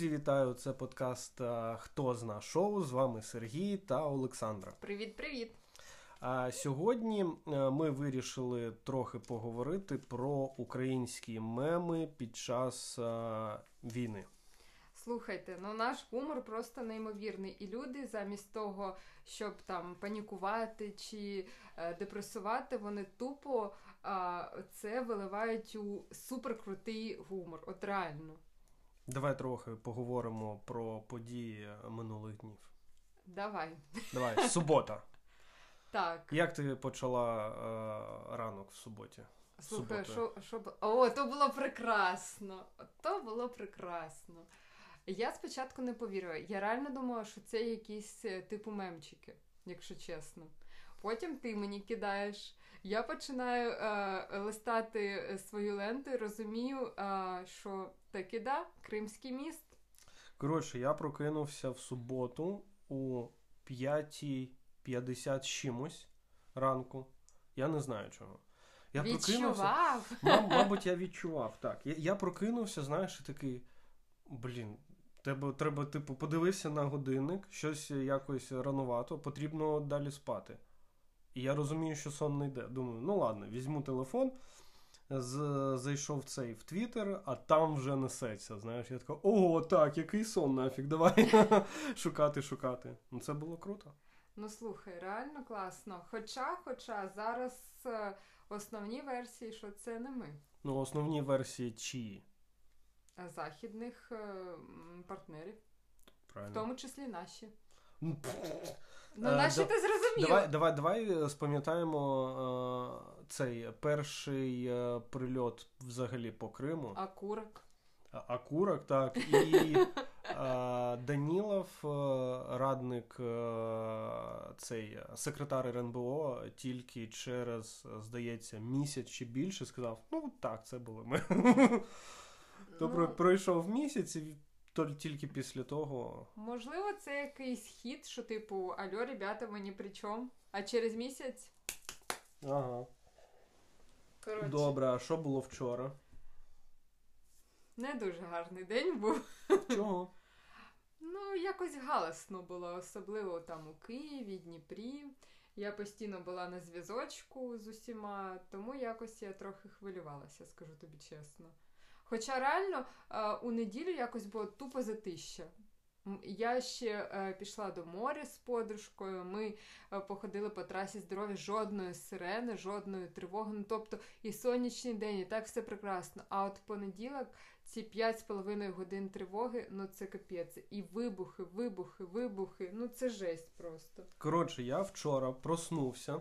Друзі, вітаю! Це подкаст Хто зна шоу. З вами Сергій та Олександра. Привіт-привіт! А сьогодні е, ми вирішили трохи поговорити про українські меми під час а, війни. Слухайте, ну наш гумор просто неймовірний. І люди замість того, щоб там панікувати чи е, депресувати, вони тупо е, це виливають у суперкрутий гумор. От реально. Давай трохи поговоримо про події минулих днів. Давай. Давай, субота. Так. Як ти почала е, ранок в суботі? Слухай, що, що О, то було прекрасно. То було прекрасно. Я спочатку не повірила. Я реально думала, що це якісь е, типу мемчики, якщо чесно. Потім ти мені кидаєш. Я починаю е, листати свою ленту і розумію, е, що таки да, Кримський міст. Коротше, я прокинувся в суботу у 5.50 чимось ранку. Я не знаю чого. Я Відчував? Прокинувся, мабуть, я відчував. Так. Я, я прокинувся, знаєш, і такий. Блін, Тебе треба, типу, подивився на годинник, щось якось ранувато, потрібно далі спати. І я розумію, що сон не йде. Думаю, ну ладно, візьму телефон, зайшов цей в Твіттер, а там вже несеться. Знаєш, я така, ого, так, який сон нафіг, давай шукати, шукати. Ну це було круто. Ну слухай, реально класно. Хоча, хоча зараз е, основні версії, що це не ми. Ну, основні версії чиї? західних е, партнерів, Правильно. в тому числі наші. Ну, ну наші ти зрозумів. Давай давай, давай спам'ятаємо е, цей перший е, прильот взагалі по Криму. Акурок. Акурок, так. І Данілов, радник цей секретар РНБО, тільки через, здається, місяць чи більше сказав: ну так, це були ми. То ну, пройшов місяць і тільки після того. Можливо, це якийсь хід, що, типу, альо, ребята, ми ні при чому. А через місяць. Ага. Коротше. Добре, а що було вчора? Не дуже гарний день був. Чого? Ну, якось галасно було, особливо там у Києві, Дніпрі. Я постійно була на зв'язочку з усіма, тому якось я трохи хвилювалася, скажу тобі чесно. Хоча реально е, у неділю якось було тупо затища. Я ще е, пішла до моря з подружкою. Ми е, походили по трасі здоров'я, жодної сирени, жодної тривоги. Ну тобто і сонячний день, і так все прекрасно. А от понеділок ці 5,5 годин тривоги, ну це капець. І вибухи, вибухи, вибухи. Ну це жесть просто. Коротше, я вчора проснувся.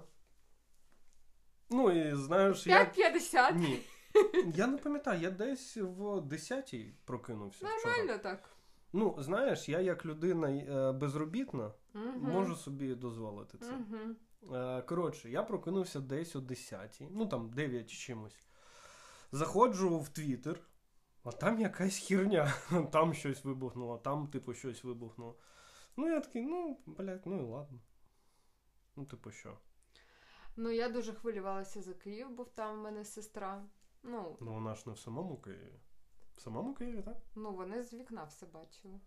Ну і знаєш, 5.50. я... Ні. Я не пам'ятаю, я десь в 10-й прокинувся. Нормально вчора. так. Ну, знаєш, я як людина е, безробітна угу. можу собі дозволити це. Угу. Коротше, я прокинувся десь о 10-й, ну там 9 чимось. Заходжу в Твіттер, а там якась херня. Там щось вибухнуло, там, типу, щось вибухнуло. Ну, я такий, ну, блядь, ну і ладно. Ну, типу, що? Ну, я дуже хвилювалася за Київ, бо там в мене сестра. Ну, ну вона ж не в самому Києві. В самому Києві, так? Ну, вони з вікна все бачили.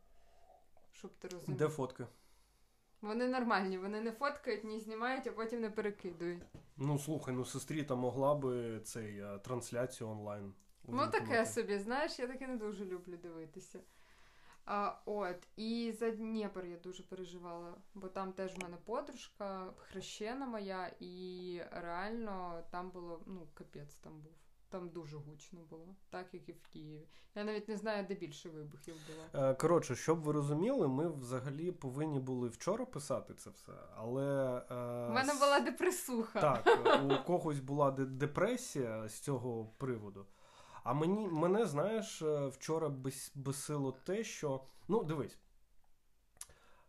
Щоб ти розумів. Де фотки? Вони нормальні, вони не фоткають, ні знімають, а потім не перекидують. Ну, слухай, ну сестрі там могла би цей а, трансляцію онлайн. Ну, таке собі, знаєш, я таке не дуже люблю дивитися. А, От, і за Дніпр я дуже переживала, бо там теж в мене подружка, хрещена моя, і реально там було, ну, капець там був. Там дуже гучно було, так як і в Києві. Я навіть не знаю, де більше вибухів було. Е, коротше, щоб ви розуміли, ми взагалі повинні були вчора писати це все. Але У е, мене була депресуха. Так, у когось була депресія з цього приводу. А мені мене, знаєш, е, вчора без, безсило те, що. Ну, дивись.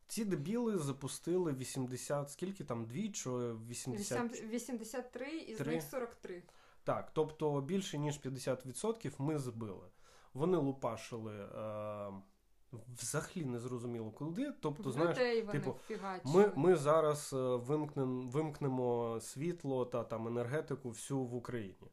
Ці дебіли запустили 80, скільки там, дві чи 80... 83, із 3? них 43. Так, тобто більше ніж 50% ми збили. Вони лупашили е, взагалі не зрозуміло куди. Тобто, знаєш, типу, ми ми зараз е, вимкнем, вимкнемо світло та там енергетику всю в Україні.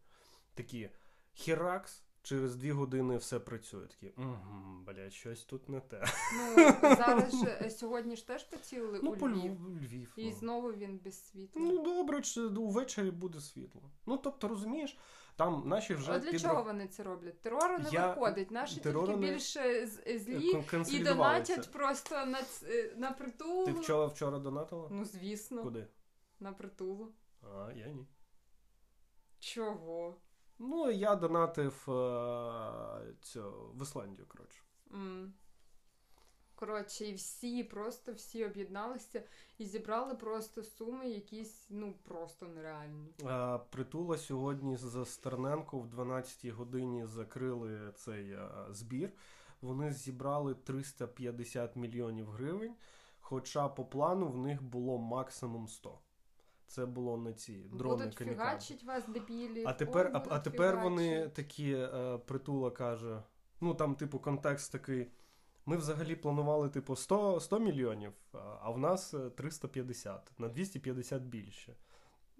Такі Херакс, Через дві години все працює. Такі, угу, блядь, щось тут не те. Ну, зараз же е, сьогодні ж теж поцілили Ну, у по Львів. Львів. І ну. знову він без світла. Ну, добре, чи увечері буде світло. Ну, тобто, розумієш, там наші вже а для підра- чого вони це роблять? Терору не Я- виходить. Наші терору тільки не- більше злі і донатять просто на, ц- е, на притулу. Ти вчора вчора донатила? Ну, звісно, Куди? на притулу. А, я ні. Чого? Ну, я донатив е, цю, в Ісландію, коротше. М. Коротше, і всі, просто всі об'єдналися і зібрали просто суми якісь, ну, просто нереальні. Е, Притула сьогодні за Стерненко в 12-й годині закрили цей е, збір. Вони зібрали 350 мільйонів гривень, хоча по плану в них було максимум 100. Це було на ці дрони будуть фігачить вас, дебілі. А тепер, а, а тепер вони такі, е, притула каже: ну там, типу, контекст такий. Ми взагалі планували, типу, 100, 100 мільйонів, а- в нас е, 350, на 250 більше.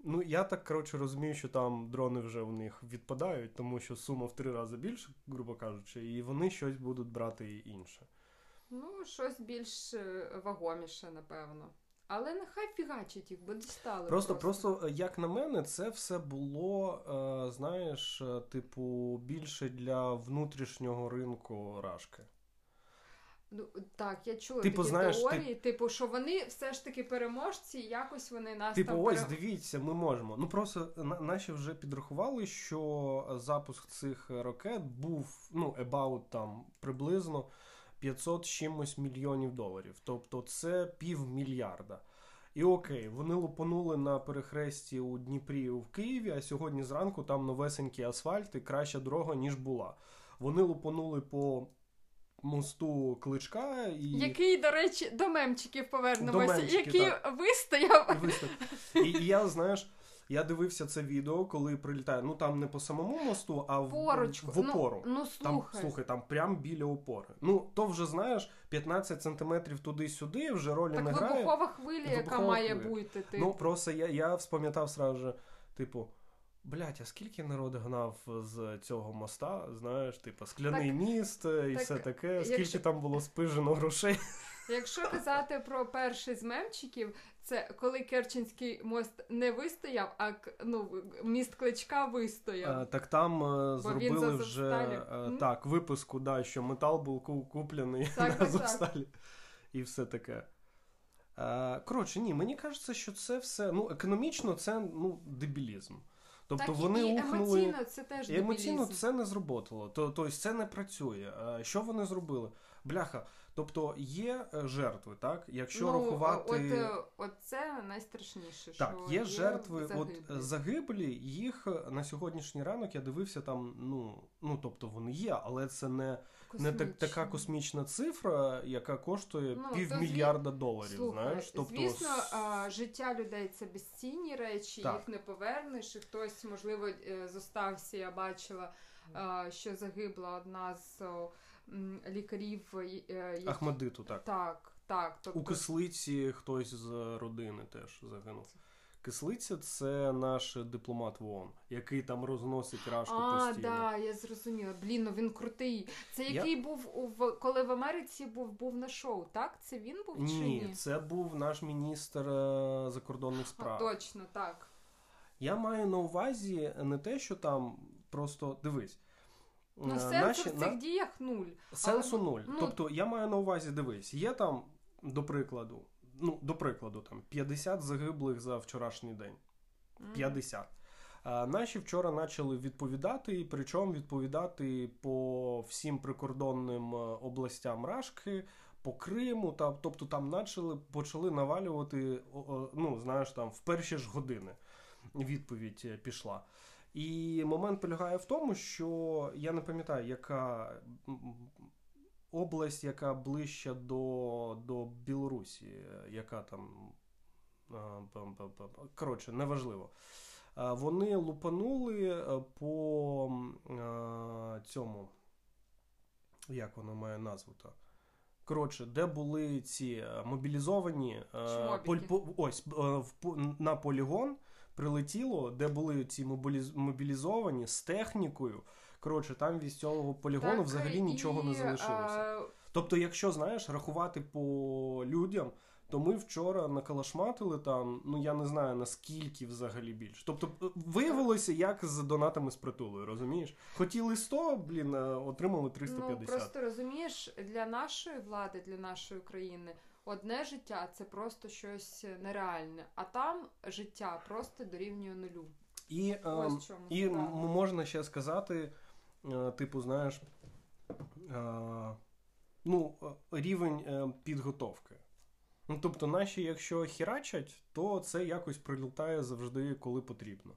Ну, я так коротше розумію, що там дрони вже у них відпадають, тому що сума в три рази більше, грубо кажучи, і вони щось будуть брати і інше. Ну, щось більш е, вагоміше, напевно. Але нехай фігачить їх, бо дістали. Просто, просто, е, як на мене, це все було, е, знаєш, е, типу, більше для внутрішнього ринку рашки. Ну, так, я чула Типу, такі знаєш, ти- теорії, типу, що вони все ж таки переможці, і якось вони нас Типу, там ось пере- дивіться, ми можемо. Ну просто на- наші вже підрахували, що запуск цих ракет був ну about там приблизно 500 чимось мільйонів доларів. Тобто це півмільярда. І окей, вони лупанули на перехресті у Дніпрі в Києві, а сьогодні зранку там новесенький асфальт і краща дорога, ніж була. Вони лупанули по мосту кличка і. Який, до речі, до мемчиків повернемося, До мемчиків, який так. вистояв. Виступ. І, і я, знаєш, я дивився це відео, коли прилітає. Ну там не по самому мосту, а в, Поруч. в опору. Ну, ну Там, слухай. слухай, там прям біля опори. Ну, то вже знаєш, 15 сантиметрів туди-сюди, вже ролі так не грає. вибухова хвиля, яка має хвиля. бути. Типу. Ну, просто я, я вспам'ятав сразу же, типу. Блять, а скільки народ гнав з цього моста, знаєш, типу, скляний міст е, і так, все таке, якщо- скільки там було спижено грошей. Якщо казати про перший з мемчиків, це коли Керченський мост не вистояв, а ну, міст кличка вистояв. Е, Так там е, Бо він зробили вже Азовсталі. е, так, випуску, да, що метал був ку- куплений Так, на. Азовсталі і все таке. Е, Коротше, ні, мені кажеться, що це все ну, економічно це ну, дебілізм. Тобто так вони і ухнули. емоційно це теж І емоційно дебілізм. це не зроботало. То, тобто це не працює. Е, Що вони зробили? Бляха. Тобто є е, жертви, так? Якщо ну, рахувати. От, е, от це найстрашніше. Так, що є жертви, загиблі. от загиблі, їх е, на сьогоднішній ранок я дивився там, ну, ну тобто вони є, але це не, не так, така космічна цифра, яка коштує Ну, півмільярда доларів. Слухай, знаєш, тобто звісно, а, життя людей це безцінні речі, Так. їх не повернеш. І хтось, можливо, зостався. Я бачила, а, що загибла одна з лікарів. е, які- Ахмадиту, так. Так, так. Тобто, У кислиці хтось з родини теж загинув. Кислиця це наш дипломат в ООН, який там розносить рашку а, постійно. да, я зрозуміла. Блін, ну він крутий. Це Я- який був у коли в Америці був був на шоу, так? Це він був чи Ні, ні? це був наш міністр е, закордонних А, справ. точно, так. Я маю на увазі не те, що там просто дивись. Ну, е, сенсу наші- в цих на- діях нуль. Сенсу Але, нуль. ну- Тобто я маю на увазі, дивись, є там, до прикладу, ну, до прикладу, там 50 загиблих за вчорашній день. М. 50. А, наші вчора почали відповідати, і причому відповідати по всім прикордонним е, областям Рашки, по Криму, та, тобто там почали, почали навалювати, ну, знаєш, там в перші ж години відповідь е, пішла. І момент полягає в тому, що я не пам'ятаю, яка область, яка ближча до, до Білорусі, яка там. Коротше, неважливо. Вони лупанули е, по цьому. Як воно має назву то Коротше, де були ці е, мобілізовані ось е, в на полігон прилетіло, де були ці мобіліз- мобілізовані з технікою. Коротше, там від цього полігону Так, взагалі нічого не залишилося. а, Тобто, якщо знаєш, рахувати по людям, то ми вчора накалашматили там, ну я не знаю наскільки взагалі більше. Тобто, е, виявилося, як з донатами з притулою, розумієш? Хотіли 100, блін, отримали 350. Ну, просто розумієш, для нашої влади, для нашої країни, одне життя це просто щось нереальне, а там життя просто дорівнює нулю. І, Ось ем, чому і можна ще сказати, е, типу, знаєш, е, ну, е, рівень е, підготовки. Ну, тобто, наші, якщо хірачать, то це якось прилітає завжди, коли потрібно.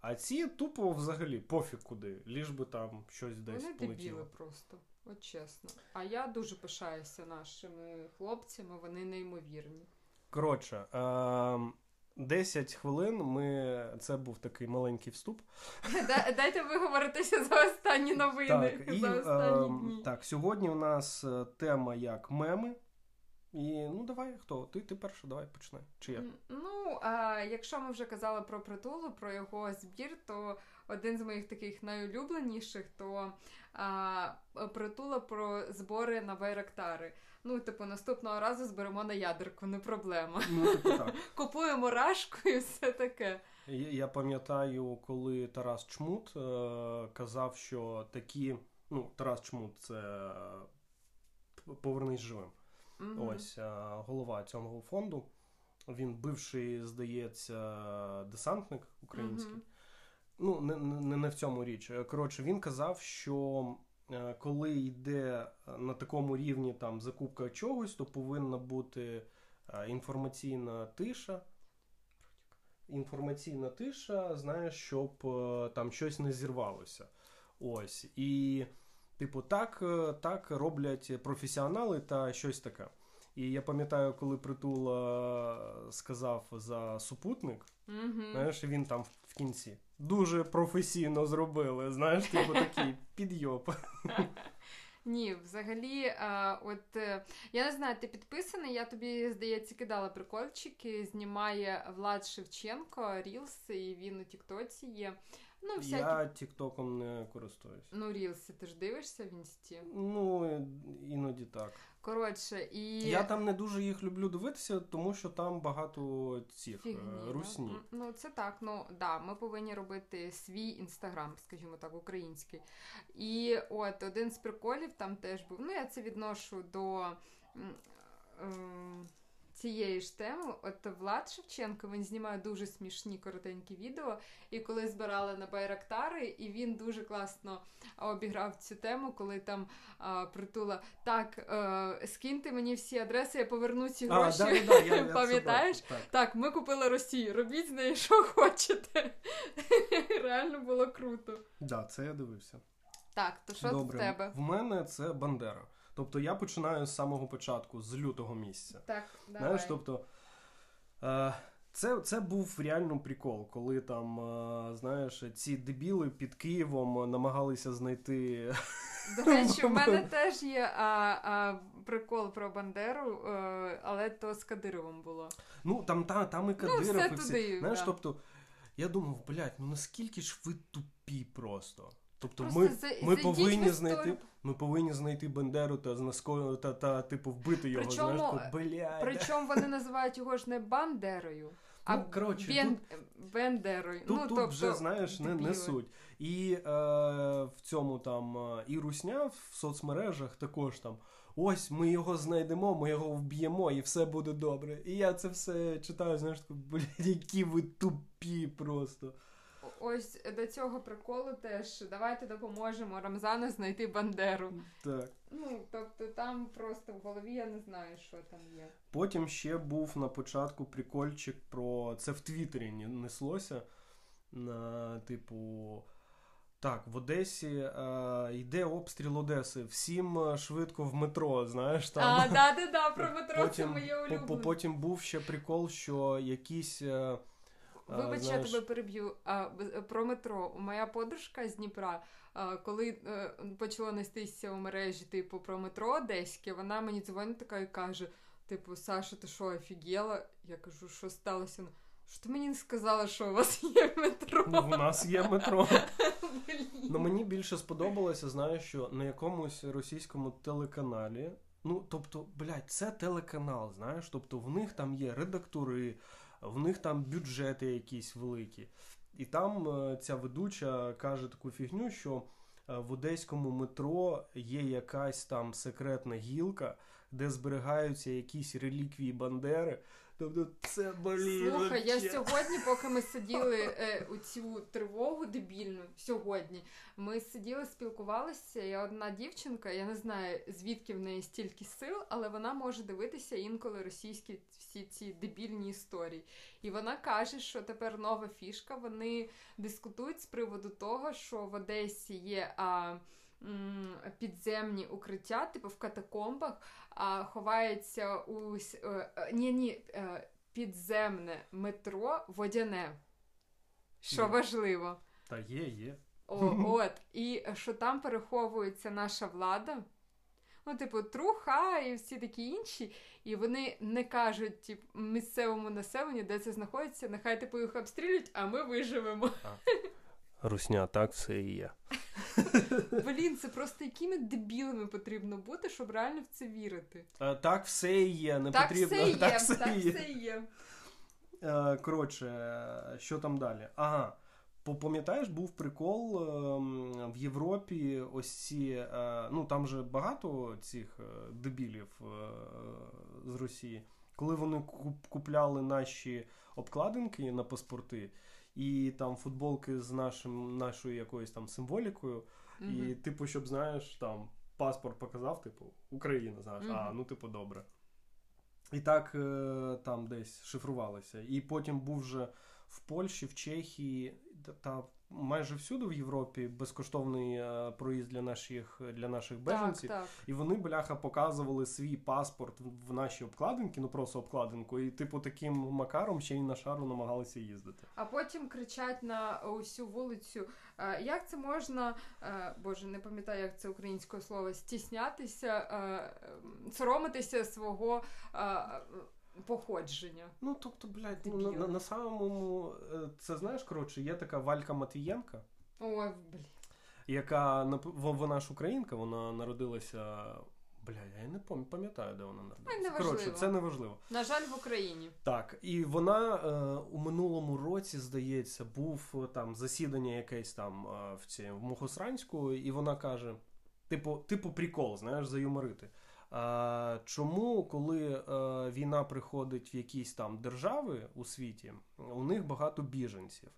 А ці тупо взагалі пофіг куди, ліж би там щось десь Вони полетіло. дебіли просто, от чесно. А я дуже пишаюся нашими хлопцями, вони неймовірні. Коротше, е, 10 хвилин ми. Це був такий маленький вступ. Дайте виговоритися за останні новини, Так, і, за останні ем, дні. так, сьогодні у нас е, тема як меми. І ну давай, хто? Ти, ти перша, давай почни. Чи я? Ну, а якщо ми вже казали про притулу, про його збір, то один з моїх таких найулюбленіших то а, притула про збори на байрактари. Ну, типу, наступного разу зберемо на ядерку, не проблема. Ну, типу так. Купуємо рашку і все таке. Я, я пам'ятаю, коли Тарас Чмут е, казав, що такі. Ну, Тарас Чмут це е, повернись живим. Мгм. Ось е, голова цього фонду. Він бивший, здається, десантник український. Мгм. Ну, не, не, не в цьому річ. Е, Коротше, він казав, що е, коли йде е, на такому рівні там закупка чогось, то повинна бути інформаційна тиша. Інформаційна тиша, знаєш, щоб там щось не зірвалося. Ось. І, типу, так, так роблять професіонали та щось таке. І я пам'ятаю, коли Притула сказав за супутник, Мгм. Знаєш, він там в кінці. Дуже професійно зробили. Знаєш, типу такий підйоп. Ні, взагалі, а, от е, я не знаю, ти підписаний, я тобі, здається, кидала прикольчики. Знімає Влад Шевченко, Рілси, і він у Тіктоці є. Ну, всякі. Я тіктоком не користуюсь. Ну, Рілси, ти ж дивишся в інсті. Ну, іноді так. Коротше, і. Я там не дуже їх люблю дивитися, тому що там багато цих е, Фігні, русні. М, Ну, це так. Ну да, ми повинні робити свій інстаграм, скажімо так, український. І от один з приколів там теж був. Ну, я це відношу до ем, цієї ж теми. От Влад Шевченко він знімає дуже смішні коротенькі відео. І коли збирали на Байрактари, і він дуже класно обіграв цю тему, коли там а, притула так, е, скиньте мені всі адреси, я поверну ці гроші. да, да, да, я, я Пам'ятаєш? Так. Так, ми купили Росію, робіть з нею, що хочете. Реально було круто. Да, це я дивився. Так, то що Добре. в тебе? В мене це Бандера. Тобто я починаю з самого початку, з лютого місяця. Так, давай. Знаєш, тобто. Е, це, це був реально прикол, коли там, е, знаєш, ці дебіли під Києвом намагалися знайти. До речі, в мене теж є а, а, прикол про Бандеру, е, але то з Кадировим було. Ну, там, та, там і Ну, Кадиров, все і всі. туди, Знаєш, да. тобто, я думав, блядь, ну наскільки ж ви тупі просто. Тобто Просто ми, за- ми повинні знайти. Ми повинні знайти Бандеру та знаскою та, та, типу, вбити його. Причому- знаєш, тако, блядь. Причому вони називають його ж не Бандерою, а Ну, коротше, Бен... Бендерою. Тут, ну, тут тобто, вже знаєш, не, не суть. І е, в цьому там е, і русня в соцмережах також там. Ось ми його знайдемо, ми його вб'ємо, і все буде добре. І я це все читаю, знаєш, таку, блядь, які ви тупі просто. Ось до цього приколу теж давайте допоможемо Рамзану знайти Бандеру. Так. Ну, тобто там просто в голові я не знаю, що там є. Потім ще був на початку прикольчик про це в Твіттері неслося. На, типу. Так, в Одесі е, йде обстріл Одеси. Всім е, швидко в метро, знаєш там. А, да, да, да, про метро це моє улюблене. потім був ще прикол, що якісь. е, Вибач, знаєш- я тебе переб'ю. А, про метро. Моя подружка з Дніпра, коли е, почало нестися у мережі, типу, про метро одеське, вона мені дзвонить така і каже: типу, Саша, ти що, офігела? Я кажу, що сталося? Що ти мені не сказала, що у вас є метро? Ну, в нас є метро. Ну мені більше сподобалося, знаєш, що на якомусь російському телеканалі. Ну, тобто, блядь, це телеканал, знаєш, тобто в них там є редактори, в них там бюджети якісь великі. І там е, ця ведуча каже таку фігню, що е, в одеському метро є якась там секретна гілка, де зберігаються якісь реліквії Бандери. Тобто це блін. Слухай, я сьогодні, поки ми сиділи е, у цю тривогу дебільну, сьогодні ми сиділи, спілкувалися. І одна дівчинка, я не знаю звідки в неї стільки сил, але вона може дивитися інколи російські всі ці дебільні історії. І вона каже, що тепер нова фішка. Вони дискутують з приводу того, що в Одесі є. А, Підземні укриття, типу в катакомбах, а ховається у е, е, ні, ні, е, підземне метро водяне. Що важливо. Та є, є. О, от. І що там переховується наша влада. Ну, типу, труха і всі такі інші. І вони не кажуть тип, місцевому населенню, де це знаходиться, нехай типу їх обстрілюють, а ми виживемо. Русня, так все і є. Блін, це просто якими дебілами потрібно бути, щоб реально в це вірити. Е, Так все і є, не так потрібно. все є, так так все все і є. є. Е, Коротше, що там далі? Ага. Пам'ятаєш, був прикол ем, в Європі. Ось ці. е, Ну там же багато цих дебілів е, з Росії. Коли вони куп- купляли наші обкладинки на паспорти, і там футболки з нашим, нашою якоюсь там символікою, і, типу, щоб знаєш, там паспорт показав, типу, Україна, знаєш, а, ну, типу, добре. І так е, там десь шифрувалися. І потім був вже в Польщі, в Чехії та майже всюди в Європі безкоштовний е, проїзд для наших, для наших беженців. так. І вони, бляха, показували свій паспорт в- наші обкладинки, ну просто обкладинку, і, типу, таким макаром ще й на шару намагалися їздити. А потім кричать на усю вулицю. е, Як це можна, е, боже, не пам'ятаю, як це українське слово, стіснятися, е, ем, соромитися свого е, походження. Ну, тобто, блядь, ну, на, на, на самому е, це знаєш, коротше, є така Валька Матвієнка, Ой, блін. яка вона ж українка, вона народилася. Бля, я не пам- пам'ятаю, де вона народилася. Коротше, це неважливо. На жаль, в Україні. Так, і вона е, у минулому році, здається, був е, там засідання якесь там е, в ці, в Мухосранську, і вона каже: типу, типу прикол, знаєш, заюморити. Чому, коли е, війна приходить в якісь там держави у світі, у них багато біженців,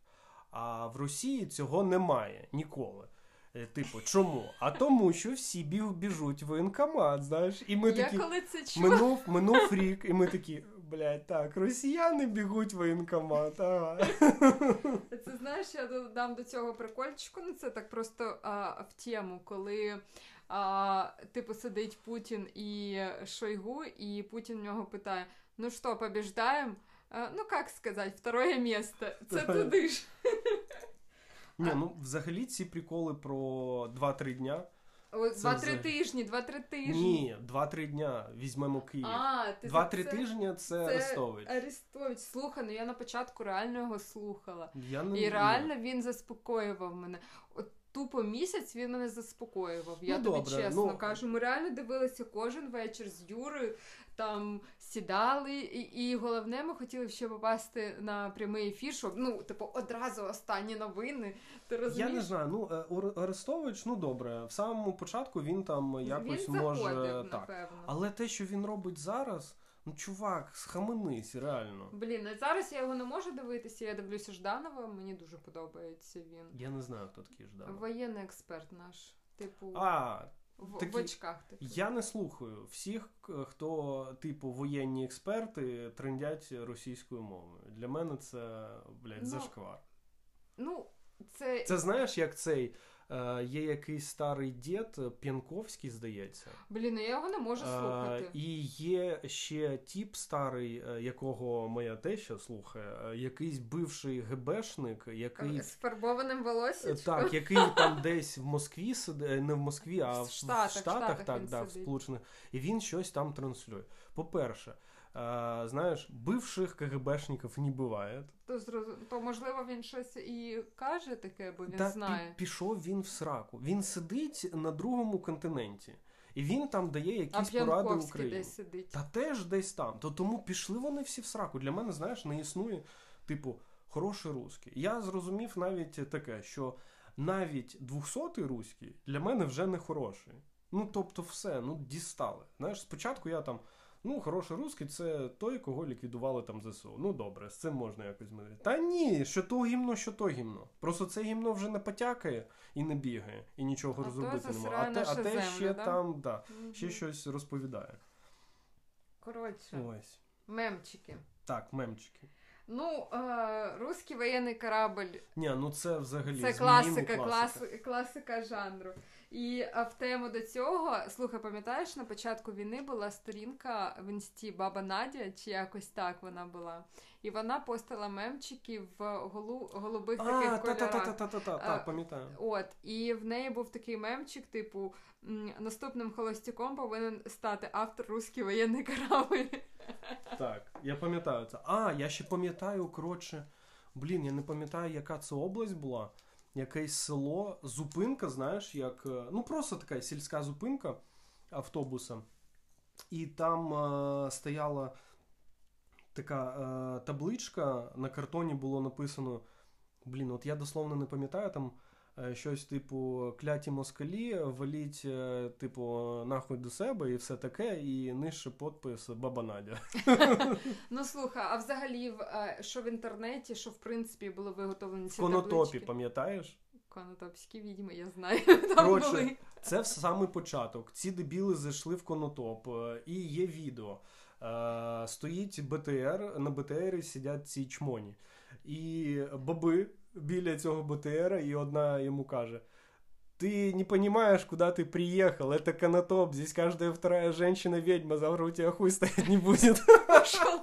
а в Росії цього немає ніколи. Е, Типу, чому? А тому, що всі біг, біжуть в воєнкомат, знаєш, і ми Я такі. коли це чула, Минув, минув рік, і ми такі, блядь, так, росіяни бігуть в воєнкомат. Ага. Це знаєш, я додам до цього прикольчику. Ну це так просто а, в тему, коли а, типу сидить Путін і Шойгу, і Путін в нього питає: ну що, побіждаємо? А, ну як сказати, второе місце. Це туди ж. Ні, ну взагалі ці приколи про 2-3 дня. Два-три тижні, два-три тижні. Ні, 2-3 дня візьмемо Київ. А, ти 2-3 це- тижні це, це Арестович. Арестович. Слухай, ну я на початку реально його слухала. Я не І реально він заспокоював мене. От тупо місяць він мене заспокоював. Я Ну, тобі добре, чесно ну- кажу. Ми реально дивилися кожен вечір з Юрою, там сідали, і, і головне, ми хотіли ще попасти на прямий ефір, щоб ну, типу, одразу останні новини. Ти розумієш? Я не знаю, ну е, Арестович, ну добре, в самому початку він там якось він може заходив, так. Але те, що він робить зараз, ну чувак, схаменись, реально. Блін, а зараз я його не можу дивитися. Я дивлюся Жданова, мені дуже подобається він. Я не знаю, хто такий ждав. Воєнний експерт наш. Типу, А, в, такі- в очках. Типу. Я не слухаю всіх, хто, типу, воєнні експерти трендять російською мовою. Для мене це, блядь, Ну, зашквар. Ну, це, Це знаєш, як цей є якийсь старий дід, е, П'янковський, здається. Блін, я його не можу Е, слухати. і є ще тіп старий, е, якого моя теща слухає, е, якийсь бивший ГБшник, який. З фарбованим волоссям? Так, який там десь в Москві сидить, не в Москві, а В в Штатах, Штатах, Штатах так, да, в. Сполучених. І він щось там транслює. По-перше, А, знаєш, бивших КГБшників не буває. То, то можливо він щось і каже таке, бо він Та знає. пішов він в сраку. Він сидить на другому континенті, і він там дає А якісь поради П'янковський Україні. десь сидить. Та теж десь там. То тому пішли вони всі в сраку. Для мене, знаєш, не існує, типу, хороший русський. Я зрозумів навіть таке, що навіть 200-й руський для мене вже не хороший. Ну, тобто, все, ну, дістали. Знаєш, спочатку я там. Ну, хороший русський це той, кого ліквідували там ЗСУ. Ну добре, з цим можна якось змирити. Та ні, що то гімно, що то гімно. Просто це гімно вже не потякає і не бігає, і нічого А розробити не може. А те, а те землю, ще да? там, да, Мгм. ще щось розповідає. Коротше, Ось. мемчики. Так, мемчики. Ну, е, русський воєнний корабль Ні, ну це взагалі Це класика, класика. клас, класика жанру. І в тему до цього, слухай, пам'ятаєш, на початку війни була сторінка в інсті Баба Надя, чи якось так вона була. І вона постила мемчики в голу, голубих А, таких та та та кольорах. та та та А, так, пам'ятаю. От, і в неї був такий мемчик, типу, наступним холостяком повинен стати автор русський воєнний корабль. Так, я пам'ятаю це. А, я ще пам'ятаю, коротше. Блін, я не пам'ятаю, яка це область була. Якесь село, зупинка, знаєш, як. е, Ну, просто така сільська зупинка автобуса. І там е, стояла така е, табличка, на картоні було написано. Блін, от я дословно не пам'ятаю там. Е, Щось типу кляті москалі, валіть, е, типу, нахуй до себе і все таке, і нижче подпис Баба Надя. Ну слухай, а взагалі, е, що в інтернеті, що в принципі були виготовлені ці конотопі, пам'ятаєш? Конотопські відьми, я знаю. Там Коротше, були. Це в самий початок. Ці дебіли зайшли в конотоп, і є відео. Стоїть БТР, на БТРі сидять ці чмоні. І баби біля цього БТРа, і одна йому каже: Ты не понимаешь, куда ты приехал, это конотоп, здесь каждая вторая женщина ведьма, завтра у тебя хуй стоять не будет. Що?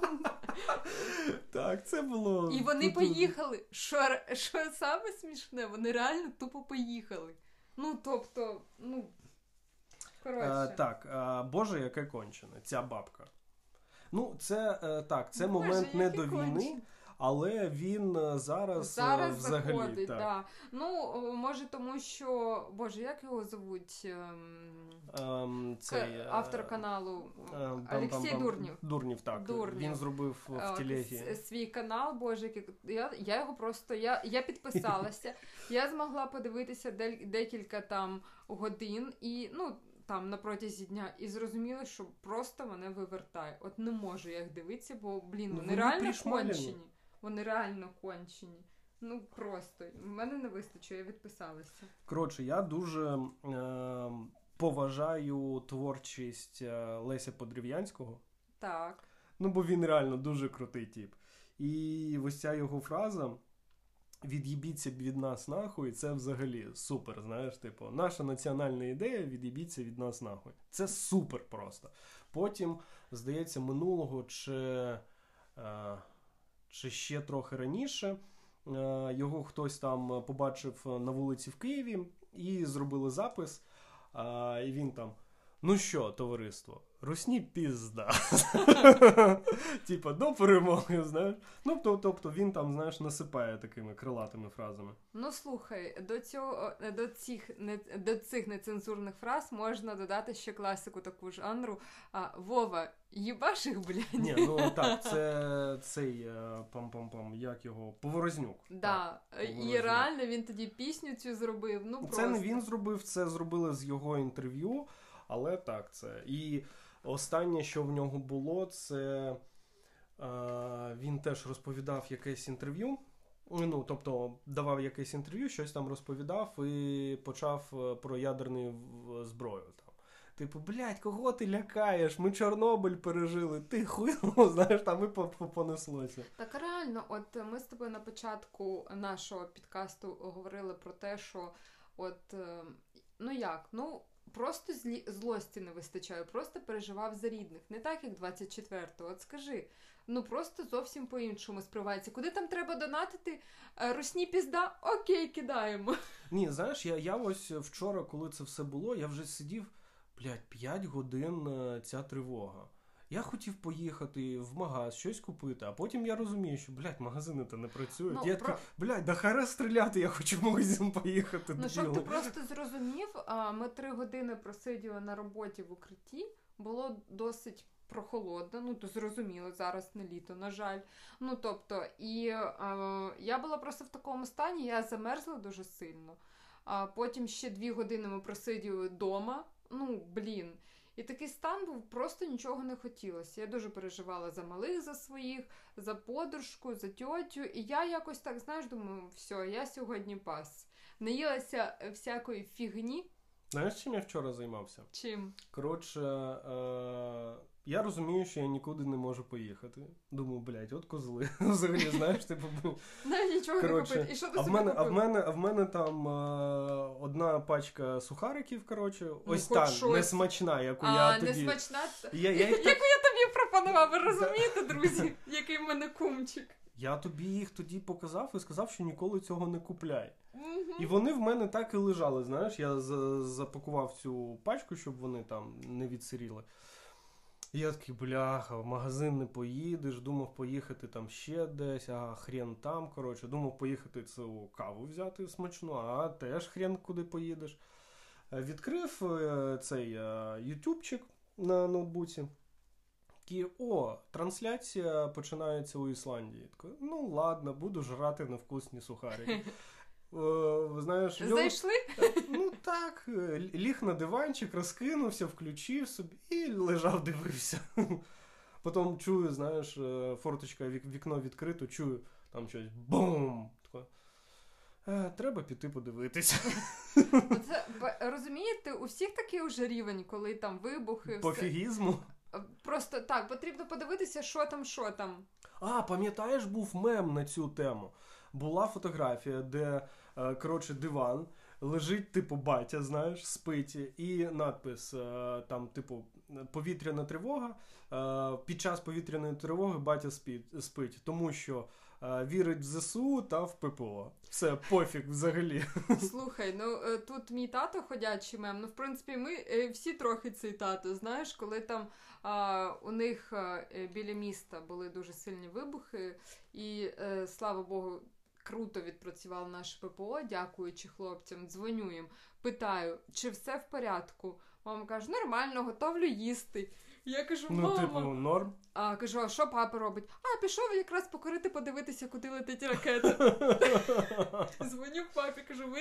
Так, це було. І вони тут- поїхали. Що, р- що саме смішне? Вони реально тупо поїхали. Ну, тобто, ну. Коротше. Е, так, е, Боже, яке кончене, ця бабка. Ну, це е, так, це Боже, момент не яке до війни, кончене. але він е, зараз, е, Зараз взагалі. заходить, так. да. Ну, може, тому що. Боже, як його звуть? Ем, Ем, к- цей, е, автор каналу е, Олексій Дурнів. Дурнів, так. Дурнів. Він зробив в Е, телегі. свій канал, боже, я, я його просто я, я підписалася. я змогла подивитися декілька там годин і ну. Там на протязі дня і зрозуміла, що просто мене вивертає. От не можу я їх дивитися, бо блін, Ну, вони, вони реально кончені. Вони реально кончені. Ну просто в мене не вистачить, я відписалася. Коротше, я дуже е, поважаю творчість е, Леся Подрів'янського. Так. Ну, бо він реально дуже крутий тип. І ось ця його фраза. Від'їбіться від нас нахуй, це взагалі супер. Знаєш, типу, наша національна ідея від'їбіться від нас нахуй. Це супер просто. Потім, здається, минулого чи, е, чи ще трохи раніше е, його хтось там побачив на вулиці в Києві і зробили запис. е, і він там. Ну що, товариство, русні пізда. Типа, до перемоги, знаєш. Ну, то- тобто він там, знаєш, насипає такими крилатими фразами. Ну слухай, до цього е, до цих не до цих нецензурних фраз можна додати ще класику таку жанру. А Вова, їбаш їх, блядь. Ні, ну так, це цей е, пам-пам-пам, як його, Поворознюк. Да. Так, І реально він тоді пісню цю зробив. Ну Це не він зробив, це зробили з його інтерв'ю, але так, це. І останнє, що в нього було, це е, він теж розповідав якесь інтерв'ю. Ну, тобто давав якесь інтерв'ю, щось там розповідав і почав е, про ядерну зброю. Там. Типу, блядь, кого ти лякаєш? Ми Чорнобиль пережили, ти хуйло, знаєш, там і по- по- понеслося. Так реально, от ми з тобою на початку нашого підкасту говорили про те, що от е, ну як, ну. Просто злі... злості не вистачає, просто переживав за рідних. Не так, як 24-го. От скажи, ну просто зовсім по-іншому сприймається. Куди там треба донатити? Е, Русні пізда? Окей, кидаємо. Ні, знаєш, я, я ось вчора, коли це все було, я вже сидів, блядь, 5 годин е, ця тривога. Я хотів поїхати в магаз, щось купити, а потім я розумію, що блядь, магазини то не працюють. Ну, я про- такий, блядь, да хара стріляти, я хочу в магазин поїхати. Ну, щоб ти просто зрозумів, ми три години просиділи на роботі в укритті, було досить прохолодно, ну то зрозуміло, зараз не літо, на жаль. Ну тобто, і е, я була просто в такому стані, я замерзла дуже сильно. А потім ще дві години ми просиділи вдома. Ну, блін. І такий стан був, просто нічого не хотілося. Я дуже переживала за малих, за своїх, за подружку, за тьотю. І я якось так, знаєш, думаю, все, я сьогодні пас. Наїлася е, всякої фігні. Знаєш, чим я вчора займався? Чим? Коротше, е- я розумію, що я нікуди не можу поїхати. Думаю, блядь, от козли. Взагалі, знаєш, типу, блін. Не, нічого не купити. І що ти а в мене, а в мене, а в мене там е, одна пачка сухариків, коротше, ось Ну, хоч та щось. несмачна, яку А, я не тоді. смачна. Я, я, їх Яку я тобі пропонував, ви розумієте, друзі? Який в мене кумчик. я тобі їх тоді показав і сказав, що ніколи цього не купляй. Мгм. І вони в мене так і лежали. Знаєш, я за- запакував цю пачку, щоб вони там не відсиріли. І Я такий, бляха, в магазин не поїдеш, думав поїхати там ще десь, а хрен там. Коротше, думав поїхати цю каву взяти смачну, а теж хрен куди поїдеш. Е, Відкрив е, цей е, ютубчик на ноутбуці. Такий, о, трансляція починається у Ісландії. Такий, ну ладно, буду жрати невкусні сухарики. Е, Знаєш, Зайшли? Ну так, е, ліг на диванчик, розкинувся, включив собі і лежав, дивився. Потім чую, знаєш, е, форточка вікно відкрито, чую там щось бум! «Е, Треба піти подивитися. Це, розумієте, у всіх такий уже рівень, коли там вибухи. все. Пофігізму. Просто так, потрібно подивитися, що там, що там. А, пам'ятаєш, був мем на цю тему. Була фотографія, де е, коротше диван, лежить, типу, батя, знаєш, спить, і надпис е, там, типу, повітряна тривога. Е, Під час повітряної тривоги батя спить, тому що е, вірить в ЗСУ та в ППО. Все, пофіг взагалі. Слухай, ну е, тут мій тато ходячий мем. Ну, в принципі, ми е, всі трохи цей тато. Знаєш, коли там а, у них е, е, біля міста були дуже сильні вибухи, і е, слава Богу. Круто відпрацював наш ППО, дякуючи хлопцям, дзвоню їм, питаю, чи все в порядку. Мама каже, нормально, готовлю їсти. Я кажу, Ну, типу, норм. а кажу, а що папа робить? А, пішов якраз покорити, подивитися, куди летить ракета. Дзвоню папі, кажу,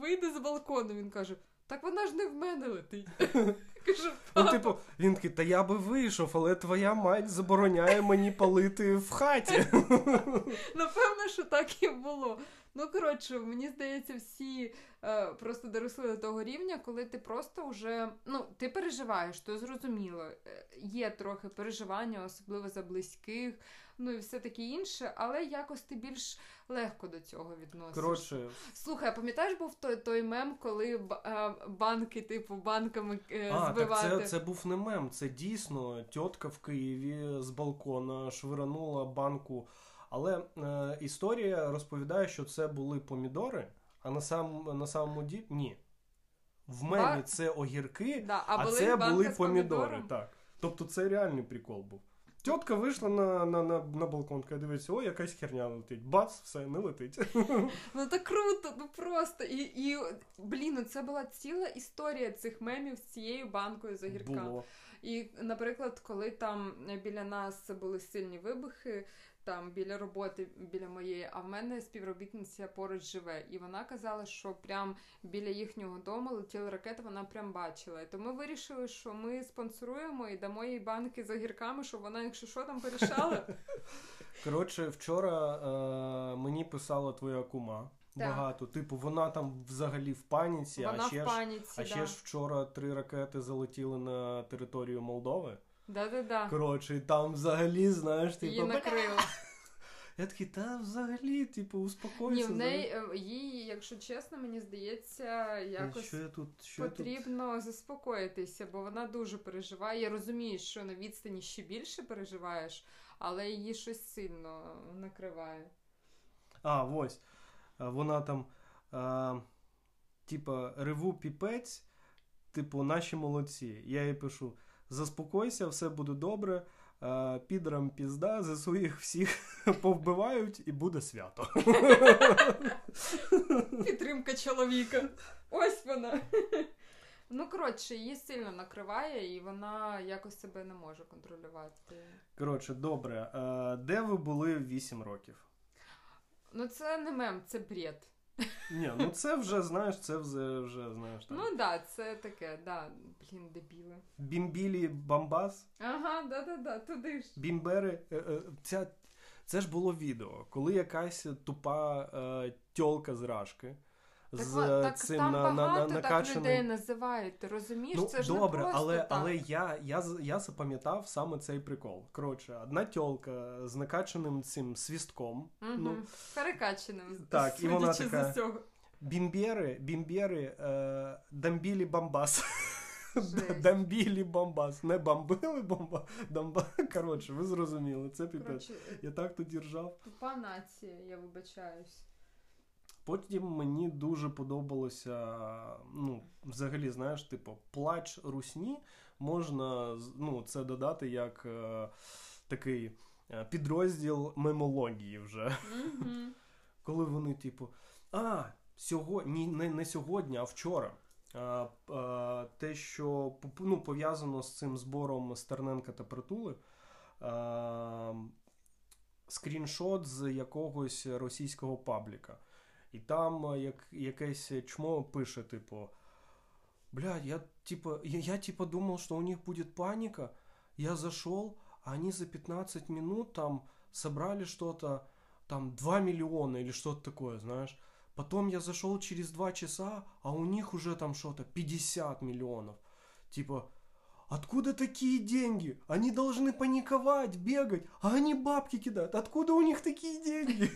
вийди з балкону. Він каже, так вона ж не в мене летить. Кажу, Ну, типу, він такий, та я би вийшов, але твоя мать забороняє мені палити в хаті. Напевно, що так і було. Ну, коротше, мені здається, всі е, просто доросли до того рівня, коли ти просто вже. Ну, ти переживаєш, то зрозуміло. Е, Є трохи переживання, особливо за близьких, ну і все таке інше, але якось ти більш легко до цього відносишся. Коротше, Слухай, а пам'ятаєш, був той, той мем, коли е, банки, типу, банками е, А, збивати? так це, це був не мем, це дійсно тітка в Києві з балкона швиранула банку. Але е, історія розповідає, що це були помідори, а на, сам, на самому ді... ні. В мемі це огірки, Да, а, а, це були помідори. Так. Тобто це реальний прикол був. Тітка вийшла на, на, на, на балкон, каже, дивиться, о, якась херня летить. Бац, все, не летить. Ну так круто, ну просто. І, і блін, ну це була ціла історія цих мемів з цією банкою з огірка. Було. І, наприклад, коли там біля нас були сильні вибухи, там біля роботи, біля моєї, а в мене співробітниця поруч живе, і вона казала, що прям біля їхнього дому летіла ракета, вона прям бачила. І то ми вирішили, що ми спонсоруємо і дамо їй банки з огірками, щоб вона, якщо що там порішала. Коротше, вчора е, мені писала твоя кума. Так. Багато. Типу, вона там взагалі в паніці, Вона а ще в ж. паніці. А да. ще ж вчора три ракети залетіли на територію Молдови. Да-да-да. Коротше, і там взагалі, знаєш, Її типу, накрило. я такий, та взагалі, типу, Ні, в неї е, їй, якщо чесно, мені здається, якось Що я тут, що я тут? потрібно заспокоїтися, бо вона дуже переживає. Я розумію, що на відстані ще більше переживаєш, але її щось сильно накриває. А, ось. Вона там, а, типа, реву піпець, типу, наші молодці. Я їй пишу: заспокойся, все буде добре. Е, підрам пізда, за своїх всіх повбивають і буде свято. Підтримка чоловіка. Ось вона. Ну, коротше, її сильно накриває, і вона якось себе не може контролювати. Коротше, добре. Е, де ви були в 8 років? Ну, це не мем, це бред. Ні, ну це вже, знаєш, це вже, вже знаєш. Так. Ну так, да, це таке, да. Блін, дебіли. Бімбілі Бамбас, Ага, да-да-да, туди ж. Бімбери. Е, е, Ця, це ж було відео, коли якась тупа е, тьолка з рашки. Так, з так цим там на, на, на, так людей називають, ти розумієш? Ну, це ж добре, не просто але, так. але я, я, я запам'ятав саме цей прикол. Коротше, одна тьолка з накачаним цим свістком. Угу. Ну, Перекаченим. Так, і вона така, бімбєри, бімбєри, е, дамбілі бамбас. Дамбілі бомбас. Не бомбили бомба. Дамба. Коротше, ви зрозуміли, це піпець. Я так тоді ржав. тупа нація, я вибачаюсь. Потім мені дуже подобалося, ну, взагалі, знаєш, типу, плач русні можна ну, це додати як е, такий е, підрозділ мемології вже. Угу. Коли вони, типу, а, сьогодні, не, не сьогодні, а вчора. А, а, те, що ну, пов'язано з цим збором Стерненка та Притули, а, скріншот з якогось російського пабліка. І там як, якесь чмо пише, типу. Блядь, я типа, я, я типа думал, что у них будет паника. Я зашел, а они за 15 минут там собрали что-то, там 2 миллиона или что-то такое, знаешь. Потом я зашел через 2 часа, а у них уже там что-то 50 миллионов. Типа, откуда такие деньги? Они должны паниковать, бегать, а они бабки кидают. Откуда у них такие деньги?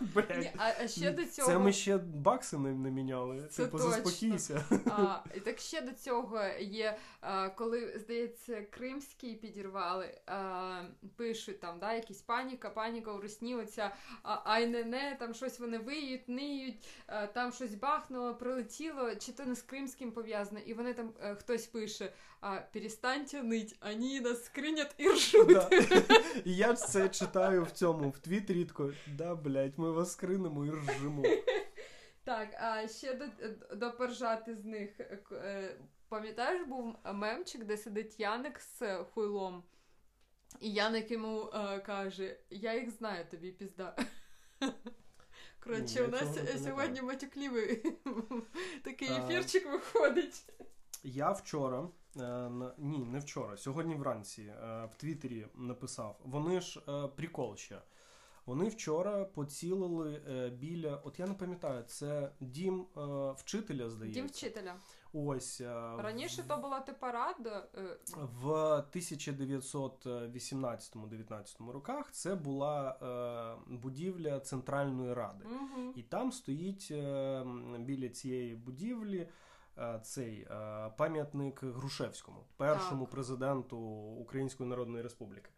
Блядь. А, а ще до цього. Це ми ще бакси не, не міняли. Це типу, точно. заспокійся. А, і так ще до цього є, а, коли, здається, кримський підірвали, а, пишуть там, да, якісь паніка, паніка у Русні, оця а, айнене, там щось вони виють, ниють, там щось бахнуло, прилетіло, чи то не з кримським пов'язано, і вони там е, хтось пише, а, перестаньте нить, вони нас скринять і ржуть. І я це читаю в цьому, в тако, да, блядь, ми вас скринемо і ржемо. Так, а ще до, до поржати з них. е, Пам'ятаєш, був мемчик, де сидить Яник з хуйлом, і Яник йому е, каже: Я їх знаю, тобі пізда. Коротше, у нас сьогодні матюклівий такий ефірчик виходить. Я вчора, ні, не вчора, сьогодні вранці е, в Твіттері написав. Вони ж е, прикол ще. Вони вчора поцілили е, біля, от я не пам'ятаю, це дім е, вчителя, здається. Дім вчителя. Ось. е, Раніше то була типа рада. е, В 1918-19 роках це була е, будівля Центральної Ради. мгм. І там стоїть е, біля цієї будівлі е, цей е, пам'ятник Грушевському, першому Так. президенту Української Народної Республіки.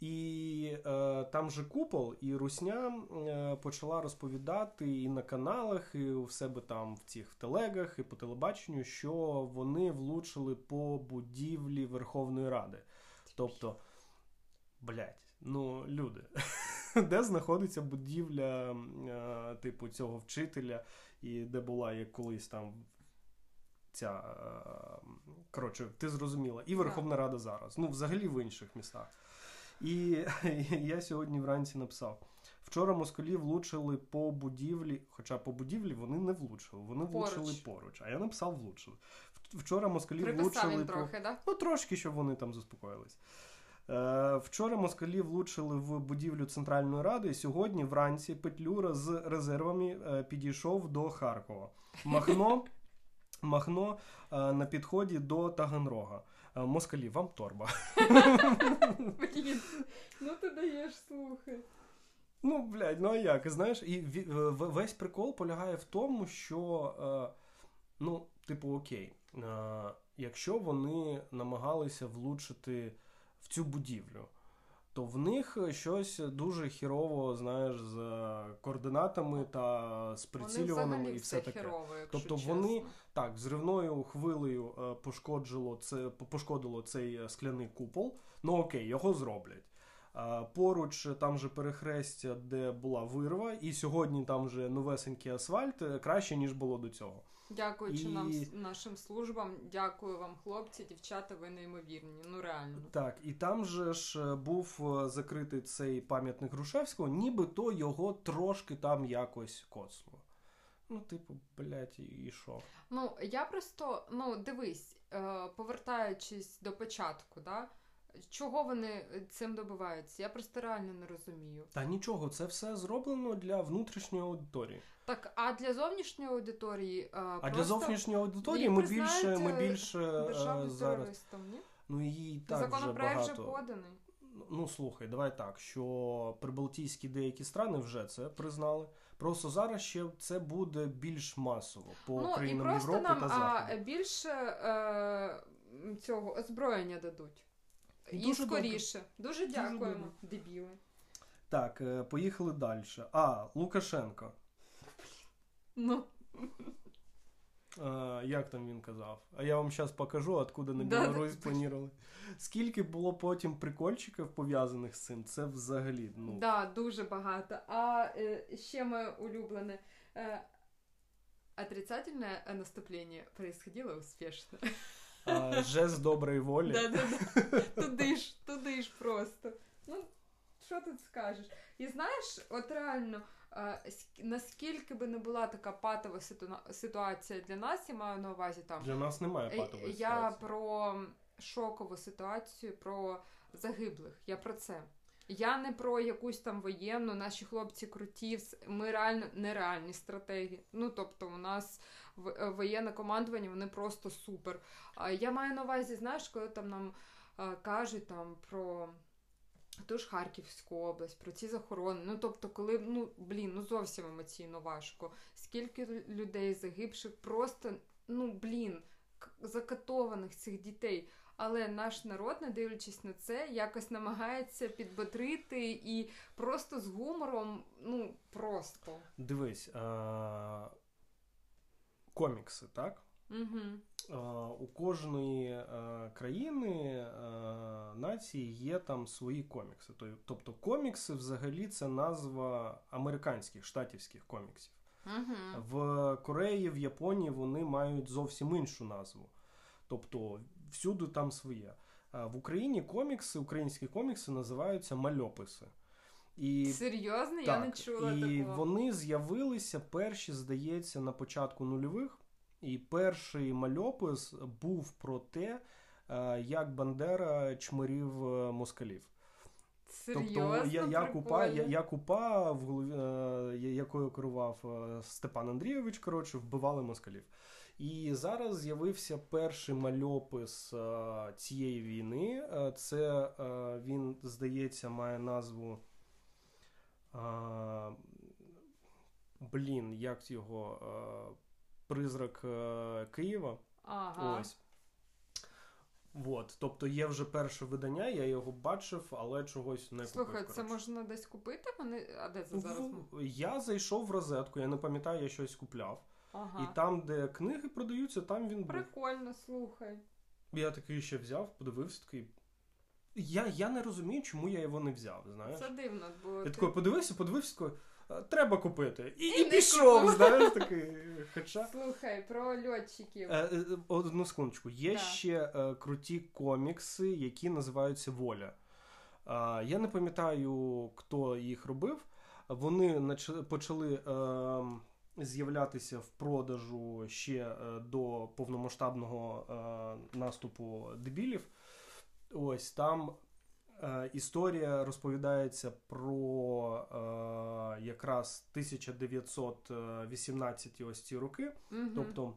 І е, там же купол, і Русня е, почала розповідати і на каналах, і в себе там в цих в телегах, і по телебаченню, що вони влучили по будівлі Верховної Ради. Тобто, блядь, ну люди, де знаходиться будівля е, типу цього вчителя, і де була як колись там ця. е, Коротше, ти зрозуміла, і Верховна Рада зараз. Ну, взагалі в інших містах. І я сьогодні вранці написав: вчора москалі влучили по будівлі, хоча по будівлі вони не влучили, вони Поруч. влучили поруч. А я написав влучили. Вчора москалі Приписав влучили він по... да? Ну, трошки, щоб вони там заспокоїлись. Е, вчора москалі влучили в будівлю Центральної Ради. і Сьогодні вранці Петлюра з резервами е, підійшов до Харкова. Махно, Махно е, на підході до Таганрога. Е, москалі, вам торба. Блін, ну ти даєш слухай. Ну, блядь, ну а як? Знаєш, і е, весь прикол полягає в тому, що, ну, типу, окей, якщо вони намагалися влучити в цю будівлю, то в них щось дуже хірово, знаєш, з координатами та з прицілюваними і все таке. Тобто вони так зривною хвилею е, пошкоджило це пошкодило цей е, скляний купол. Ну окей, його зроблять. Поруч там же перехрестя, де була вирва, і сьогодні там вже новесенький асфальт е, краще ніж було до цього. Дякуючи І- нам нашим службам, дякую вам, хлопці, дівчата, ви неймовірні. Ну реально. Так, і там же ж е, був е, закритий цей пам'ятник Грушевського, нібито його трошки там якось коцло. Ну, типу, блядь, і що? Ну я просто ну дивись, е, повертаючись до початку, да. Чого вони цим добиваються? Я просто реально не розумію. Та нічого, це все зроблено для внутрішньої аудиторії. Так, а для зовнішньої аудиторії е, А просто для зовнішньої аудиторії ми більше, ми е, більше зараз. терористом, ні? Ну її так Законопроект вже багато. поданий. Ну слухай, давай так, що прибалтійські деякі страни вже це признали. Просто зараз ще це буде більш масово по ну і країнам просто Європи нам та а, більше е, цього озброєння дадуть. І Дуже добре. скоріше. Дуже Дуже дякуємо, добре. дебіли. Так, е, поїхали далі. А, Лукашенко. Ну, А, як там він казав? А я вам зараз покажу, откуда на Да, Білорусь да. планували. Скільки було потім прикольчиків пов'язаних з цим, це взагалі. Ну, да, дуже багато. А е, ще моє улюблене. Е, отрицательное наступление происходило успешно. а, жест доброї волі. Да, да, да. Туди ж, туди ж просто. Ну, що тут скажеш? І знаєш, от реально, наскільки би не була така патова ситуація для нас, я маю на увазі там. Для нас немає Е, патової Я ситуації. про шокову ситуацію, про загиблих. Я про це. Я не про якусь там воєнну, наші хлопці круті, ми реально нереальні стратегії. Ну тобто, у нас е, воєнне командування, вони просто супер. Я маю на увазі, знаєш, коли там нам кажуть там про. Ту ж Харківську область, про ці захорони. Ну тобто, коли ну блін, ну зовсім емоційно важко. Скільки людей загибших, просто ну блін, закатованих цих дітей. Але наш народ, не дивлячись на це, якось намагається підбодрити і просто з гумором, ну просто. Дивись, а... комікси, так? Угу. У кожної країни нації є там свої комікси. Тобто комікси взагалі це назва американських штатівських коміксів. Угу. В Кореї, в Японії вони мають зовсім іншу назву. Тобто всюди там своє. В Україні комікси, українські комікси називаються мальописи. І Серйозно, я не чула і такого. вони з'явилися перші, здається, на початку нульових. І перший мальопис був про те, е, як Бандера чмирів е, москалів. Серйозно, Тобто я, я, прикольно. як упа, в голові, е, якою керував Степан Андрійович, коротше, вбивали москалів. І зараз з'явився перший мальопис цієї війни. Це він, здається, має назву. Блін, як його? Призрак е, Києва. Ага. Ось. Вот. Тобто є вже перше видання, я його бачив, але чогось не Слухай, купив. це коротше. можна десь купити? Вони... А де це зараз? В- Я зайшов в розетку, я не пам'ятаю, я щось купляв. Ага. І там, де книги продаються, там він був. Прикольно, слухай. Я такий ще взяв, подивився такий. Я, я не розумію, чому я його не взяв, знаєш. Це дивно, бо Я ти- такий подивився, подивився, такий, «А, треба купити. І, І і пішов, знаєш, такий. Хоча. Слухай, про льотчиків. Е, е, Одну секундочку. Є Так. ще е, круті комікси, які називаються Воля. Е, я не пам'ятаю, хто їх робив. Вони почали е, з'являтися в продажу ще е, до повномасштабного е, наступу дебілів. Ось там е, історія розповідається про е, якраз 1918 ось ці роки. угу. Тобто,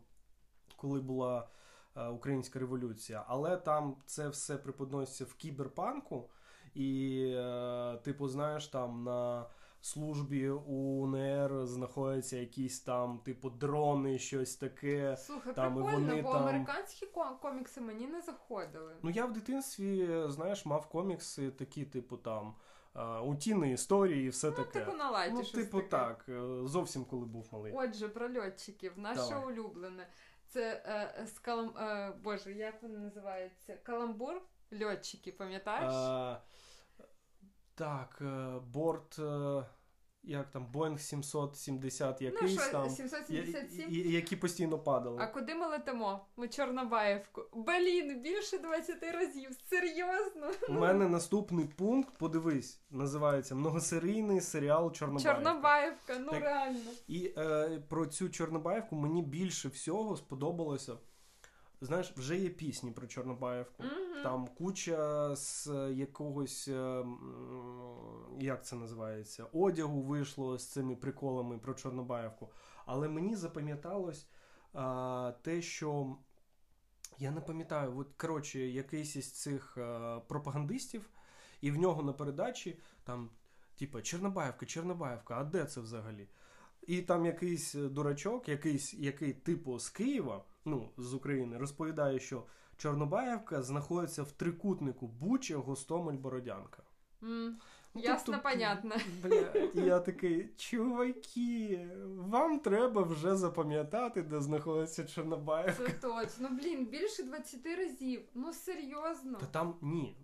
коли була е, українська революція, але там це все преподноситься в кіберпанку, і, е, типу, знаєш, там на службі УНР знаходяться якісь там, типу, дрони, щось таке. Слухай, Там, і прикольно, вони бо там- американські комікси мені не заходили. Ну, я в дитинстві, знаєш, мав комікси такі, типу, там. Утіни історії і все Ну, таке. типу на лайті ну, щось типу, таке. так, е, зовсім коли був малий. Отже, про льотчиків. Наше Давай. улюблене. Це е, з калам... е, Боже, як воно називається? Каламбур льотчики, пам'ятаєш? А, так, е, борт, е, як там, Boeing 770 ну якийсь що, там, я- 777? і- і- які постійно падали. А куди ми летимо? У Чорнобаївку. Блін, більше 20 разів. Серйозно? У мене наступний пункт, подивись, називається Многосерійний серіал Чорнобаївка. Чорнобаївка, ну Так. реально. І е, про цю Чорнобаївку мені більше всього сподобалося. Знаєш, вже є пісні про Чорнобаївку. Мгм. Там куча з якогось, е, як це називається, одягу вийшло з цими приколами про Чорнобаївку. Але мені запам'яталось а, те, що я не пам'ятаю, от коротше, якийсь із цих е, пропагандистів, і в нього на передачі там, типа, Чорнобаївка, Чорнобаївка, а де це взагалі? І там якийсь дурачок, якийсь, який типу з Києва, ну, з України, розповідає, що Чорнобаївка знаходиться в трикутнику Буча, Гостомель, Бородянка. Ну, Ясно, тобто, понятно. Бля, я такий, чуваки, вам треба вже запам'ятати, де знаходиться Чорнобаївка. Це точно. Блін, більше 20 разів. Ну серйозно. Та там ні.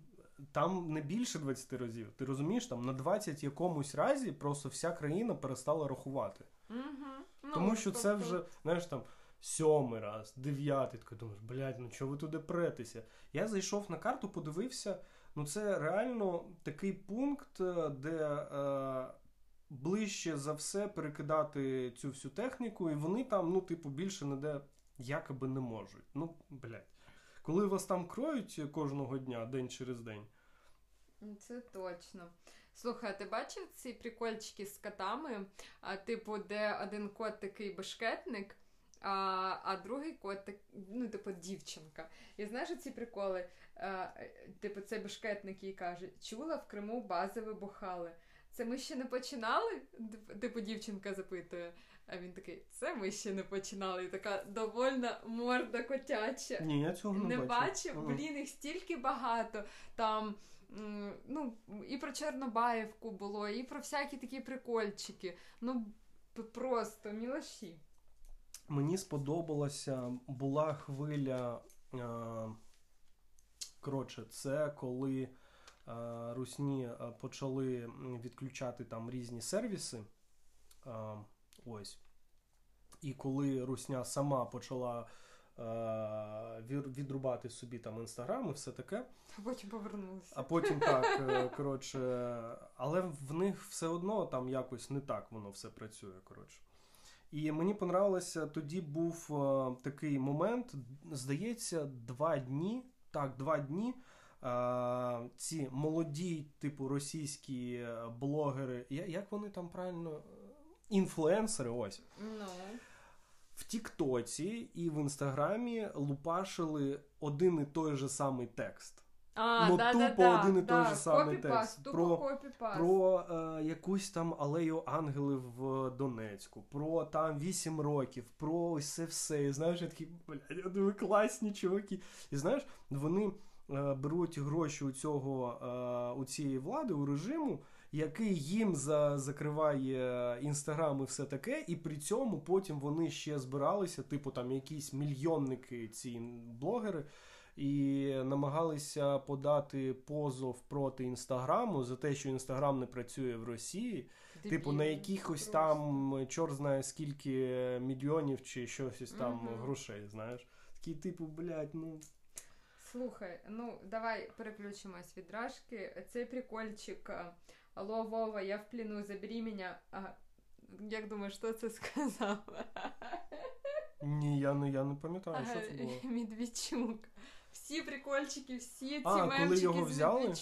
Там не більше 20 разів. Ти розумієш, там на 20 якомусь разі просто вся країна перестала рахувати. Угу. Ну, Тому що це тобто- вже, знаєш, там сьомий раз, дев'ятий, ти думаєш, блядь, ну чого ви туди претеся? Я зайшов на карту, подивився. Ну це реально такий пункт, е, де е, ближче за все перекидати цю всю техніку, і вони там, ну, типу, більше ніде якоби не можуть. Ну, блядь. Коли вас там кроють кожного дня, день через день. Це точно. Слухай, а ти бачив ці прикольчики з котами? А, типу, де один кот такий бешкетник, а, а другий кот, так, ну, типу, дівчинка. І знаєш ці приколи? А, типу, цей бешкетник їй каже: чула, в Криму бази вибухали. Це ми ще не починали? Типу, дівчинка запитує. А він такий, це ми ще не починали. І така довольна морда котяча. Ні, я цього не, Не бачив. бачив? Блін, їх стільки багато. Там ну, і про Чорнобаївку було, і про всякі такі прикольчики. Ну, просто мілаші. Мені сподобалася була хвиля. Е, коротше, це коли е, русні е, почали відключати там різні сервіси. Е, ось. І коли Русня сама почала відрубати собі там інстаграм і все таке. А потім повернулися. А потім так, е, коротше, але в них все одно там якось не так воно все працює. коротше. І мені понравилося, тоді був е, такий момент, здається, два дні. Так, два дні. е, ці молоді, типу, російські е, блогери, як вони там правильно? Інфлюенсери, ось. Ну. В Тіктоці і в Інстаграмі лупашили один і той же самий текст. А, Ну, да, тупо да, один і да, той же самий текст. Тупо Про-. Про е, якусь там алею ангелів в Донецьку, про там 8 років, про ось це все. І знаєш, я такий, блядь, я думаю, класні чуваки. І знаєш, вони е, беруть гроші у цього е, у цієї влади, у режиму, який їм за, закриває інстаграм і все таке, і при цьому потім вони ще збиралися, типу там якісь мільйонники, ці блогери. І намагалися подати позов проти інстаграму за те, що інстаграм не працює в Росії. Типу, на якихось там чорт знає скільки мільйонів чи щось там Мгм. грошей, знаєш. Такі, типу, блядь, ну. Слухай, ну давай переключимось від рашки. Цей прикольчик. Алло, Вова, я в плену, забери мене. А, як думаєш, що це сказав? Ні, я не, я не пам'ятаю, що це було. Медведчук. всі прикольчики, всі ці А, коли мемчики його з взяли?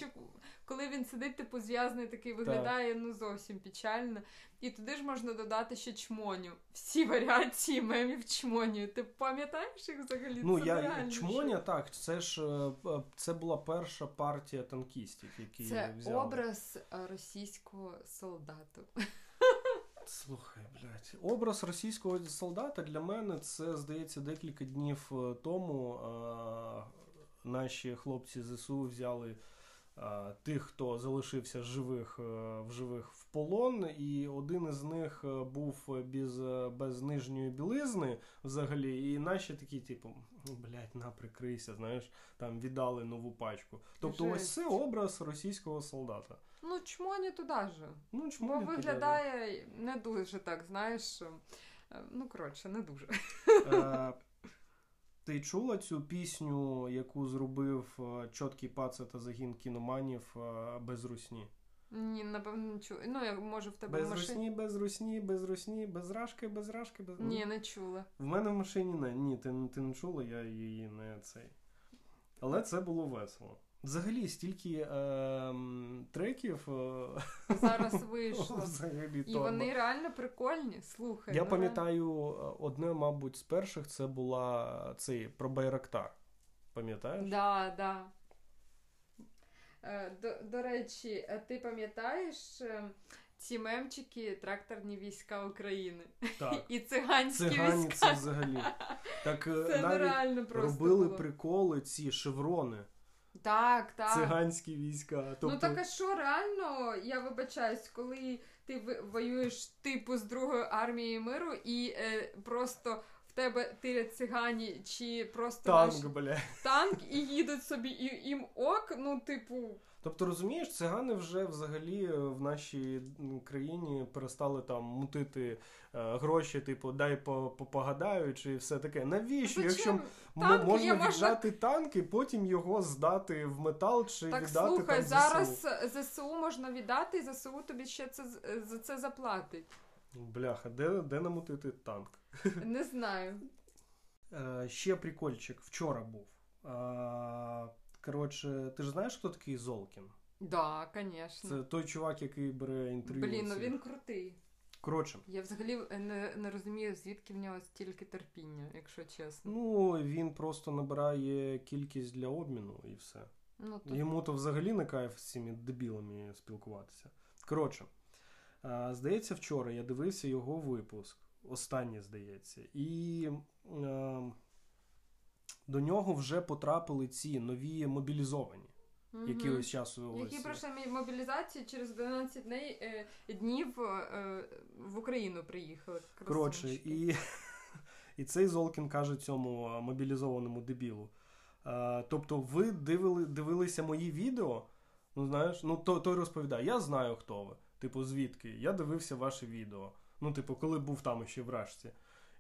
Коли він сидить, типу, зв'язаний такий, виглядає ну зовсім печально. І туди ж можна додати ще чмоню. Всі варіації мемів чмоню. Ти пам'ятаєш їх взагалі? Ну, Це я чмоня, що- так, це ж е, е, це була перша партія танкістів, які Це взяли. образ е, російського солдату. Слухай, блядь. Образ російського солдата для мене це, здається, декілька днів тому е, наші хлопці ЗСУ взяли тих, хто залишився живих, е, в живих в полон, і один із них е, був без, е, без нижньої білизни взагалі. І наші такі, типу, «Ну, блядь, на прикрийся, знаєш, там віддали нову пачку. Тобто, ось це образ російського солдата. Ну, чмоні туди ж. Ну, чому Бо не туди? виглядає не дуже так, знаєш. е, Ну, коротше, не дуже. Е, Ти чула цю пісню, яку зробив чоткий чіткий паца та загін кіноманів е, без русні? Ні, напевно, не чула. Ну, я може в тебе Без в машині. русні, без русні, без русні, без рашки, без рашки, без Ні, не чула. В мене в машині не. Ні, ти, ти не чула, я її не цей. Але це було весело. Взагалі, стільки е, м, треків е, Зараз вийшло. взагалі І вони реально прикольні. Слухай. Я ну, пам'ятаю, е, одне, мабуть, з перших це була цей про Байрактар. Пам'ятаєш? Да, да. Е, До, до речі, е, ти пам'ятаєш е, ці мемчики тракторні війська України Так. і циганські Цигані війська. це взагалі. Так е, Це навіть робили було. приколи ці шеврони, Так, так. циганські війська. Тобто, Ну так а що реально, я вибачаюсь, коли ти воюєш типу з другої армії миру і е, просто в тебе тирять цигані чи просто танк, наш бля. танк і їдуть собі і їм ок, ну типу. Тобто, розумієш, цигани вже взагалі е, в нашій країні перестали там мутити е, гроші, типу, дай по, по- погадаю, чи все таке. Навіщо? Якщо Зачем? м- Танки можна є, можна- віддати танк і потім його здати в метал чи Так віддати слухай, там зараз ЗСУ. Можна віддати, і ЗСУ тобі ще це за це заплатить. Бляха, де, де намутити танк? Не знаю. Е, ще прикольчик вчора був. Е, коротше, ти ж знаєш, хто такий Золкін? Да, звісно. Це той чувак, який бере інтерв'ю. Блін, ну він крутий. Коротше, Я взагалі не, не розумію, звідки в нього стільки терпіння, якщо чесно. ну він просто набирає кількість для обміну і все. Ну, то... Йому то взагалі не кайф з цими дебілами спілкуватися. Коротше, е, здається, вчора я дивився його випуск. Останній, здається, і е, до нього вже потрапили ці нові мобілізовані, Мгм. які ось часу Які ось. пройшли мобілізацію через 12 дней, е, днів е, в Україну приїхали. Коротше, і, і цей Золкін каже цьому мобілізованому дебілу. Тобто, ви дивили, дивилися мої відео? Ну, знаєш, ну то, той розповідає, я знаю, хто ви. Типу, звідки? Я дивився ваше відео. Ну, типу, коли був там ще в Рашці.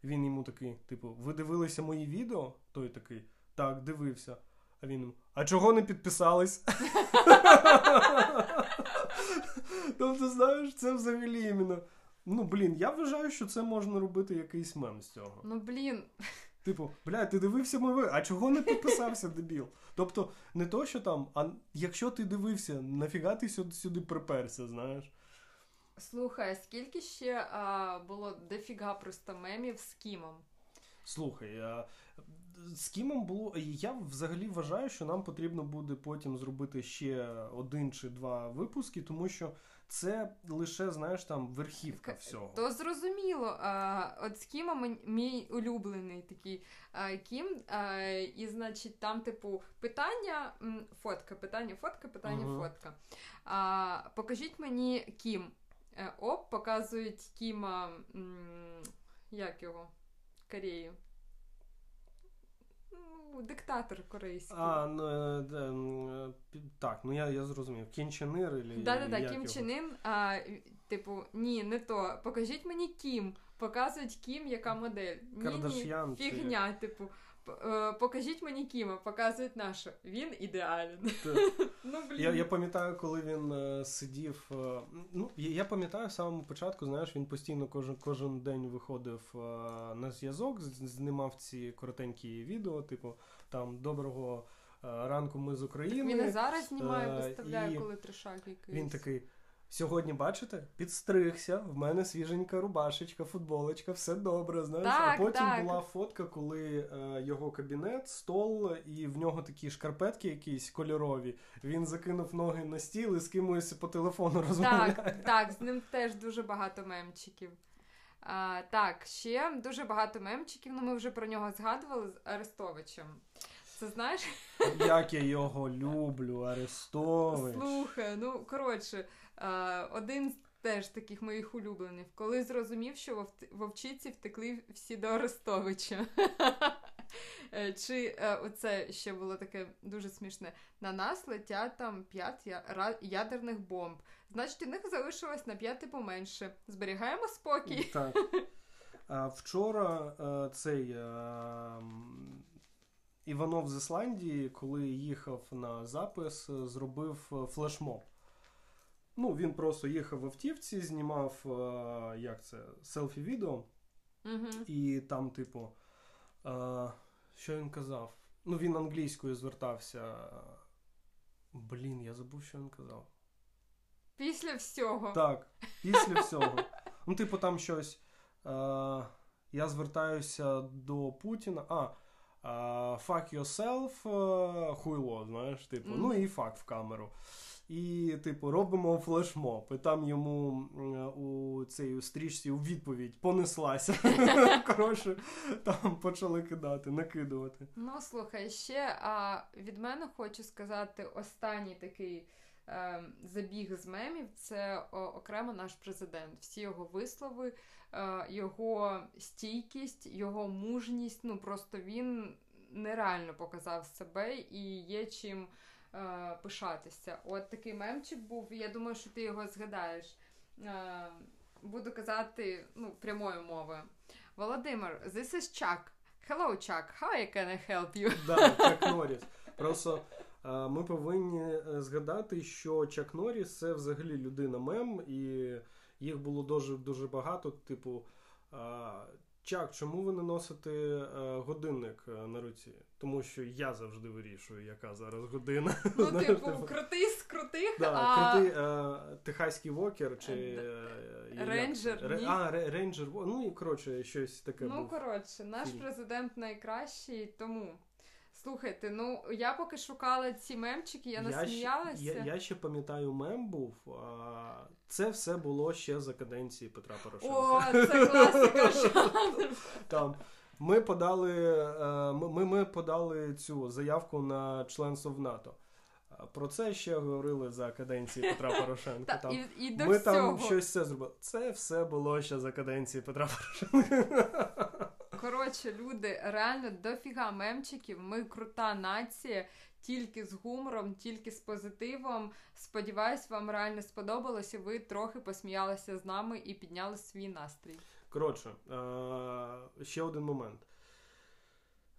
Він йому такий, типу, ви дивилися мої відео? Той такий, так, дивився. А він йому, а чого не підписались? Тобто, знаєш, це взагалі іменно. Ну, блін, я вважаю, що це можна робити якийсь мем з цього. Ну блін, Типу, бля, ти дивився ви, а чого не підписався, дебіл? Тобто, не то, що там, а якщо ти дивився, нафіга ти сюди, сюди приперся, знаєш? Слухай, скільки ще а, було дофіга просто мемів з Кімом? Слухай, а, з Кімом було. Я взагалі вважаю, що нам потрібно буде потім зробити ще один чи два випуски, тому що це лише, знаєш, там верхівка всього. То зрозуміло. А, от з Кімом мій- улюблений такий а, Кім. А, і, значить, там, типу, питання, фотка, питання, фотка, питання, Мгм. фотка. А, покажіть мені Кім. Е, Оп, показують Кіма. Як його? Кореї. Ну, диктатор корейський. А, ну, е, е, так, ну я, я зрозумів. Кім Чен Ир, или Да-да-да, як Кім? Чен Ін, а, типу, ні, не то. Покажіть мені Кім. Показують Кім, яка модель. Ні, ні, Кардаш'ян чи- фігня, типу. Е, Покажіть мені Кіма, показують нашу. Він ідеален. Ну, блін. Я, я пам'ятаю, коли він е, сидів. е, ну, я, пам'ятаю в самому початку, знаєш, він постійно кожен, кожен день виходив е, на зв'язок, знімав ці коротенькі відео, типу, там доброго ранку ми з України. Він і зараз знімає, Е, виставляє, і коли трешак якийсь. Він такий. Сьогодні, бачите, підстригся, в мене свіженька рубашечка, футболочка, все добре, знаєш. Так, а потім так. була фотка, коли е, його кабінет, стол, і в нього такі шкарпетки якісь кольорові. Він закинув ноги на стіл і з кимось по телефону розмовляє. Так, так, з ним теж дуже багато мемчиків. А, так, ще дуже багато мемчиків. Ну, ми вже про нього згадували з Арестовичем. Це знаєш? Як я його люблю, Арестович. Слухай, ну коротше, один з теж таких моїх улюблених, коли зрозумів, що вовчиці втекли всі до Арестовича. Е, Чи е, оце ще було таке дуже смішне. На нас летять там п'ять ядерних бомб. Значить, у них залишилось на п'яти поменше. Зберігаємо спокій. Так. Вчора е, цей е, Іванов з Ісландії, коли їхав на запис, е, зробив е, флешмоб. Ну, він просто їхав в автівці, знімав е, як це, селфі-відео, Угу. і там, типу, е, що він казав? Ну, він англійською звертався. Блін, я забув, що він казав. Після всього. Так, після всього. Ну, типу, там щось. Е, я звертаюся до Путіна. А. Fuck yourself, хуйло, знаєш, типу, Мгм. ну і фак в камеру. І, типу, робимо флешмоб. І там йому у цій стрічці у відповідь понеслася. Коротше, там почали кидати, накидувати. Ну, слухай, ще а, від мене хочу сказати останній такий е, забіг з мемів це окремо наш президент. Всі його вислови, е, його стійкість, його мужність. Ну просто він нереально показав себе і є чим е, пишатися. От такий мемчик був, і я думаю, що ти його згадаєш. Е, буду казати ну, прямою мовою. Володимир, this is Chuck. Hello, Chuck. How I can I help you? Да, Чак Норріс. Просто е, ми повинні е, згадати, що Чак Норріс це взагалі людина мем, і їх було дуже дуже багато. Типу, е, Чак, чому ви не носите е, годинник е, на руці? Тому що я завжди вирішую, яка зараз година. Ну, Знаєш, типу, крутий з крутих, Да, а крутий е, техаський вокер чи Рейнджер? Ре- А, рейнджер, ну і коротше, щось таке ну був. коротше, наш фільм. президент найкращий, тому. Слухайте, ну я поки шукала ці мемчики, я насміялася. Ще, я, я ще пам'ятаю, мем був. А, це все було ще за каденції Петра Порошенка. О, це класика. Там ми подали, е, ми- ми подали цю заявку на членство в НАТО. Про це ще говорили за каденції Петра Порошенка. Там. і, і до Ми всього. там щось це зробили. Це все було ще за каденції Петра Порошенка. Коротше, люди, реально дофіга мемчиків. Ми крута нація, тільки з гумором, тільки з позитивом. Сподіваюсь, вам реально сподобалось, і ви трохи посміялися з нами і підняли свій настрій. Коротше, е, ще один момент.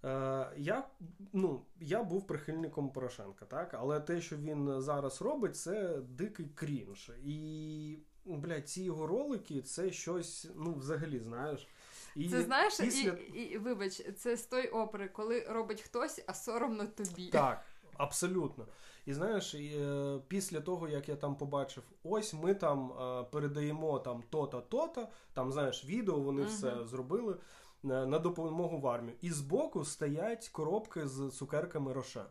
Е, я, ну, я був прихильником Порошенка, так? але те, що він зараз робить, це дикий крінж. І, блядь, ці його ролики це щось, ну, взагалі, знаєш. І Це знаєш, після... і, і вибач, це з той опери, коли робить хтось, а соромно тобі. Так, абсолютно. І знаєш, і, е, після того, як я там побачив, ось ми там е, передаємо там то-то, то-то, там, знаєш, відео вони Мгм. все зробили на, на допомогу в армію. І збоку стоять коробки з цукерками Рошен.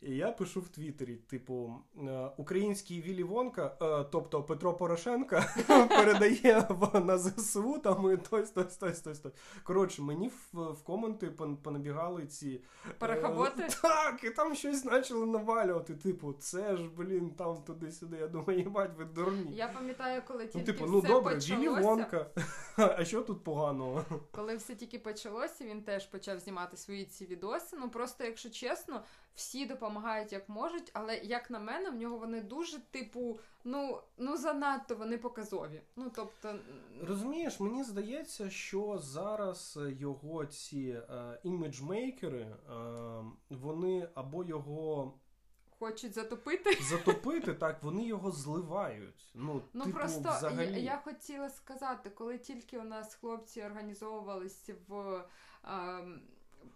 І я пишу в Твіттері, типу, е, український Вілі Вонка, е, тобто Петро Порошенко, передає на ЗСУ там і тось, тось, тось, тось, тось. Коротше, мені в, в коменти понабігали ці? Е, Так, і там щось почали навалювати. Типу, це ж, блін, там туди-сюди. Я думаю, їбать, ви дурні. Я пам'ятаю, коли Ну, тільки типу, ну все добре, Вілі. Вонка. А що тут поганого? Коли все тільки почалося, він теж почав знімати свої ці відоси. Ну просто, якщо чесно, всі допомагають як можуть, але як на мене, в нього вони дуже, типу, ну, ну занадто вони показові. Ну тобто, Розумієш, мені здається, що зараз його ці е, іміджмейкери, е, вони або його хочуть затопити. затопити, так, вони його зливають. Ну, Ну типу, просто взагалі. я, я хотіла сказати, коли тільки у нас хлопці організовувалися в. ем,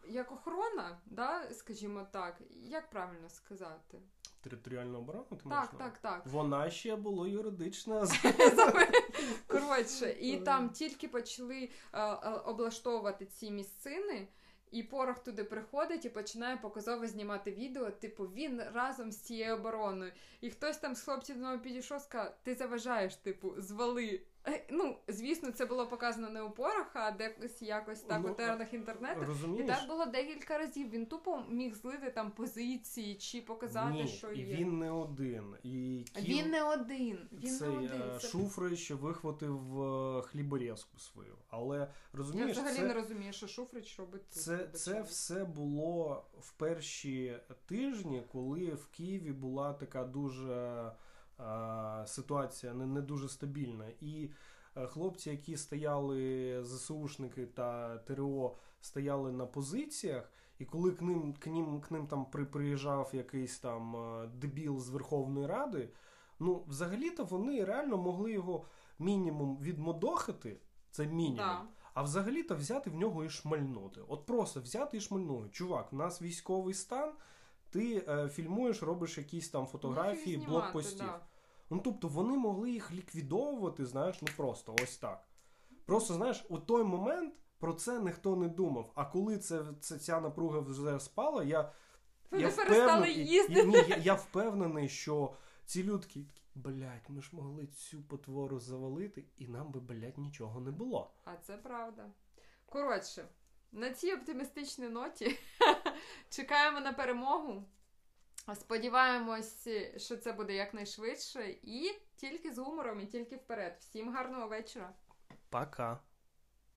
як охорона, да, скажімо так, як правильно сказати? Територіальну оборону ти Так, маєш на так, так. Вона ще була юридична. Коротше, і там тільки почали е, е, облаштовувати ці місцини. І порох туди приходить і починає показово знімати відео. Типу, він разом з цією обороною. І хтось там з хлопців нього підійшов, сказав, ти заважаєш, типу, звали. Е, Ну, звісно, це було показано не у пороха, а декось якось так Ну, у тернах інтернету. І так було декілька разів. Він тупо міг злити там позиції чи показати, Ні, що і є. він не один. І Кім, Він не один. Він цей не один. е, Це... Шуфрич вихватив е, хліборезку свою. Але Я розумієш, взагалі це, не розумію, що Шуфрич робить тут. це, це все було в перші тижні, коли в Києві була така дуже ситуація не, не дуже стабільна. І е, хлопці, які стояли, ЗСУшники та ТРО, стояли на позиціях. І коли к ним, к ним, к ним там приїжджав якийсь там е, дебіл з Верховної Ради, ну взагалі-то вони реально могли його мінімум відмодохати, це мінімум. Да. А взагалі-то взяти в нього і шмальнути. От просто взяти і шмальнути. Чувак, у нас військовий стан, ти е, фільмуєш, робиш якісь там фотографії, знімати, блокпостів. да. Ну тобто вони могли їх ліквідовувати, знаєш, ну просто ось так. Просто знаєш, у той момент про це ніхто не думав. А коли це, це ця напруга вже спала, я, Вони я перестали впевнений, їздити. Ні, я, я впевнений, що ці людки такі, блядь, ми ж могли цю потвору завалити, і нам би, блядь, нічого не було. А це правда. Коротше, на цій оптимістичній ноті чекаємо на перемогу. Сподіваємось, що це буде якнайшвидше. І тільки з гумором, і тільки вперед. Всім гарного вечора. Пока.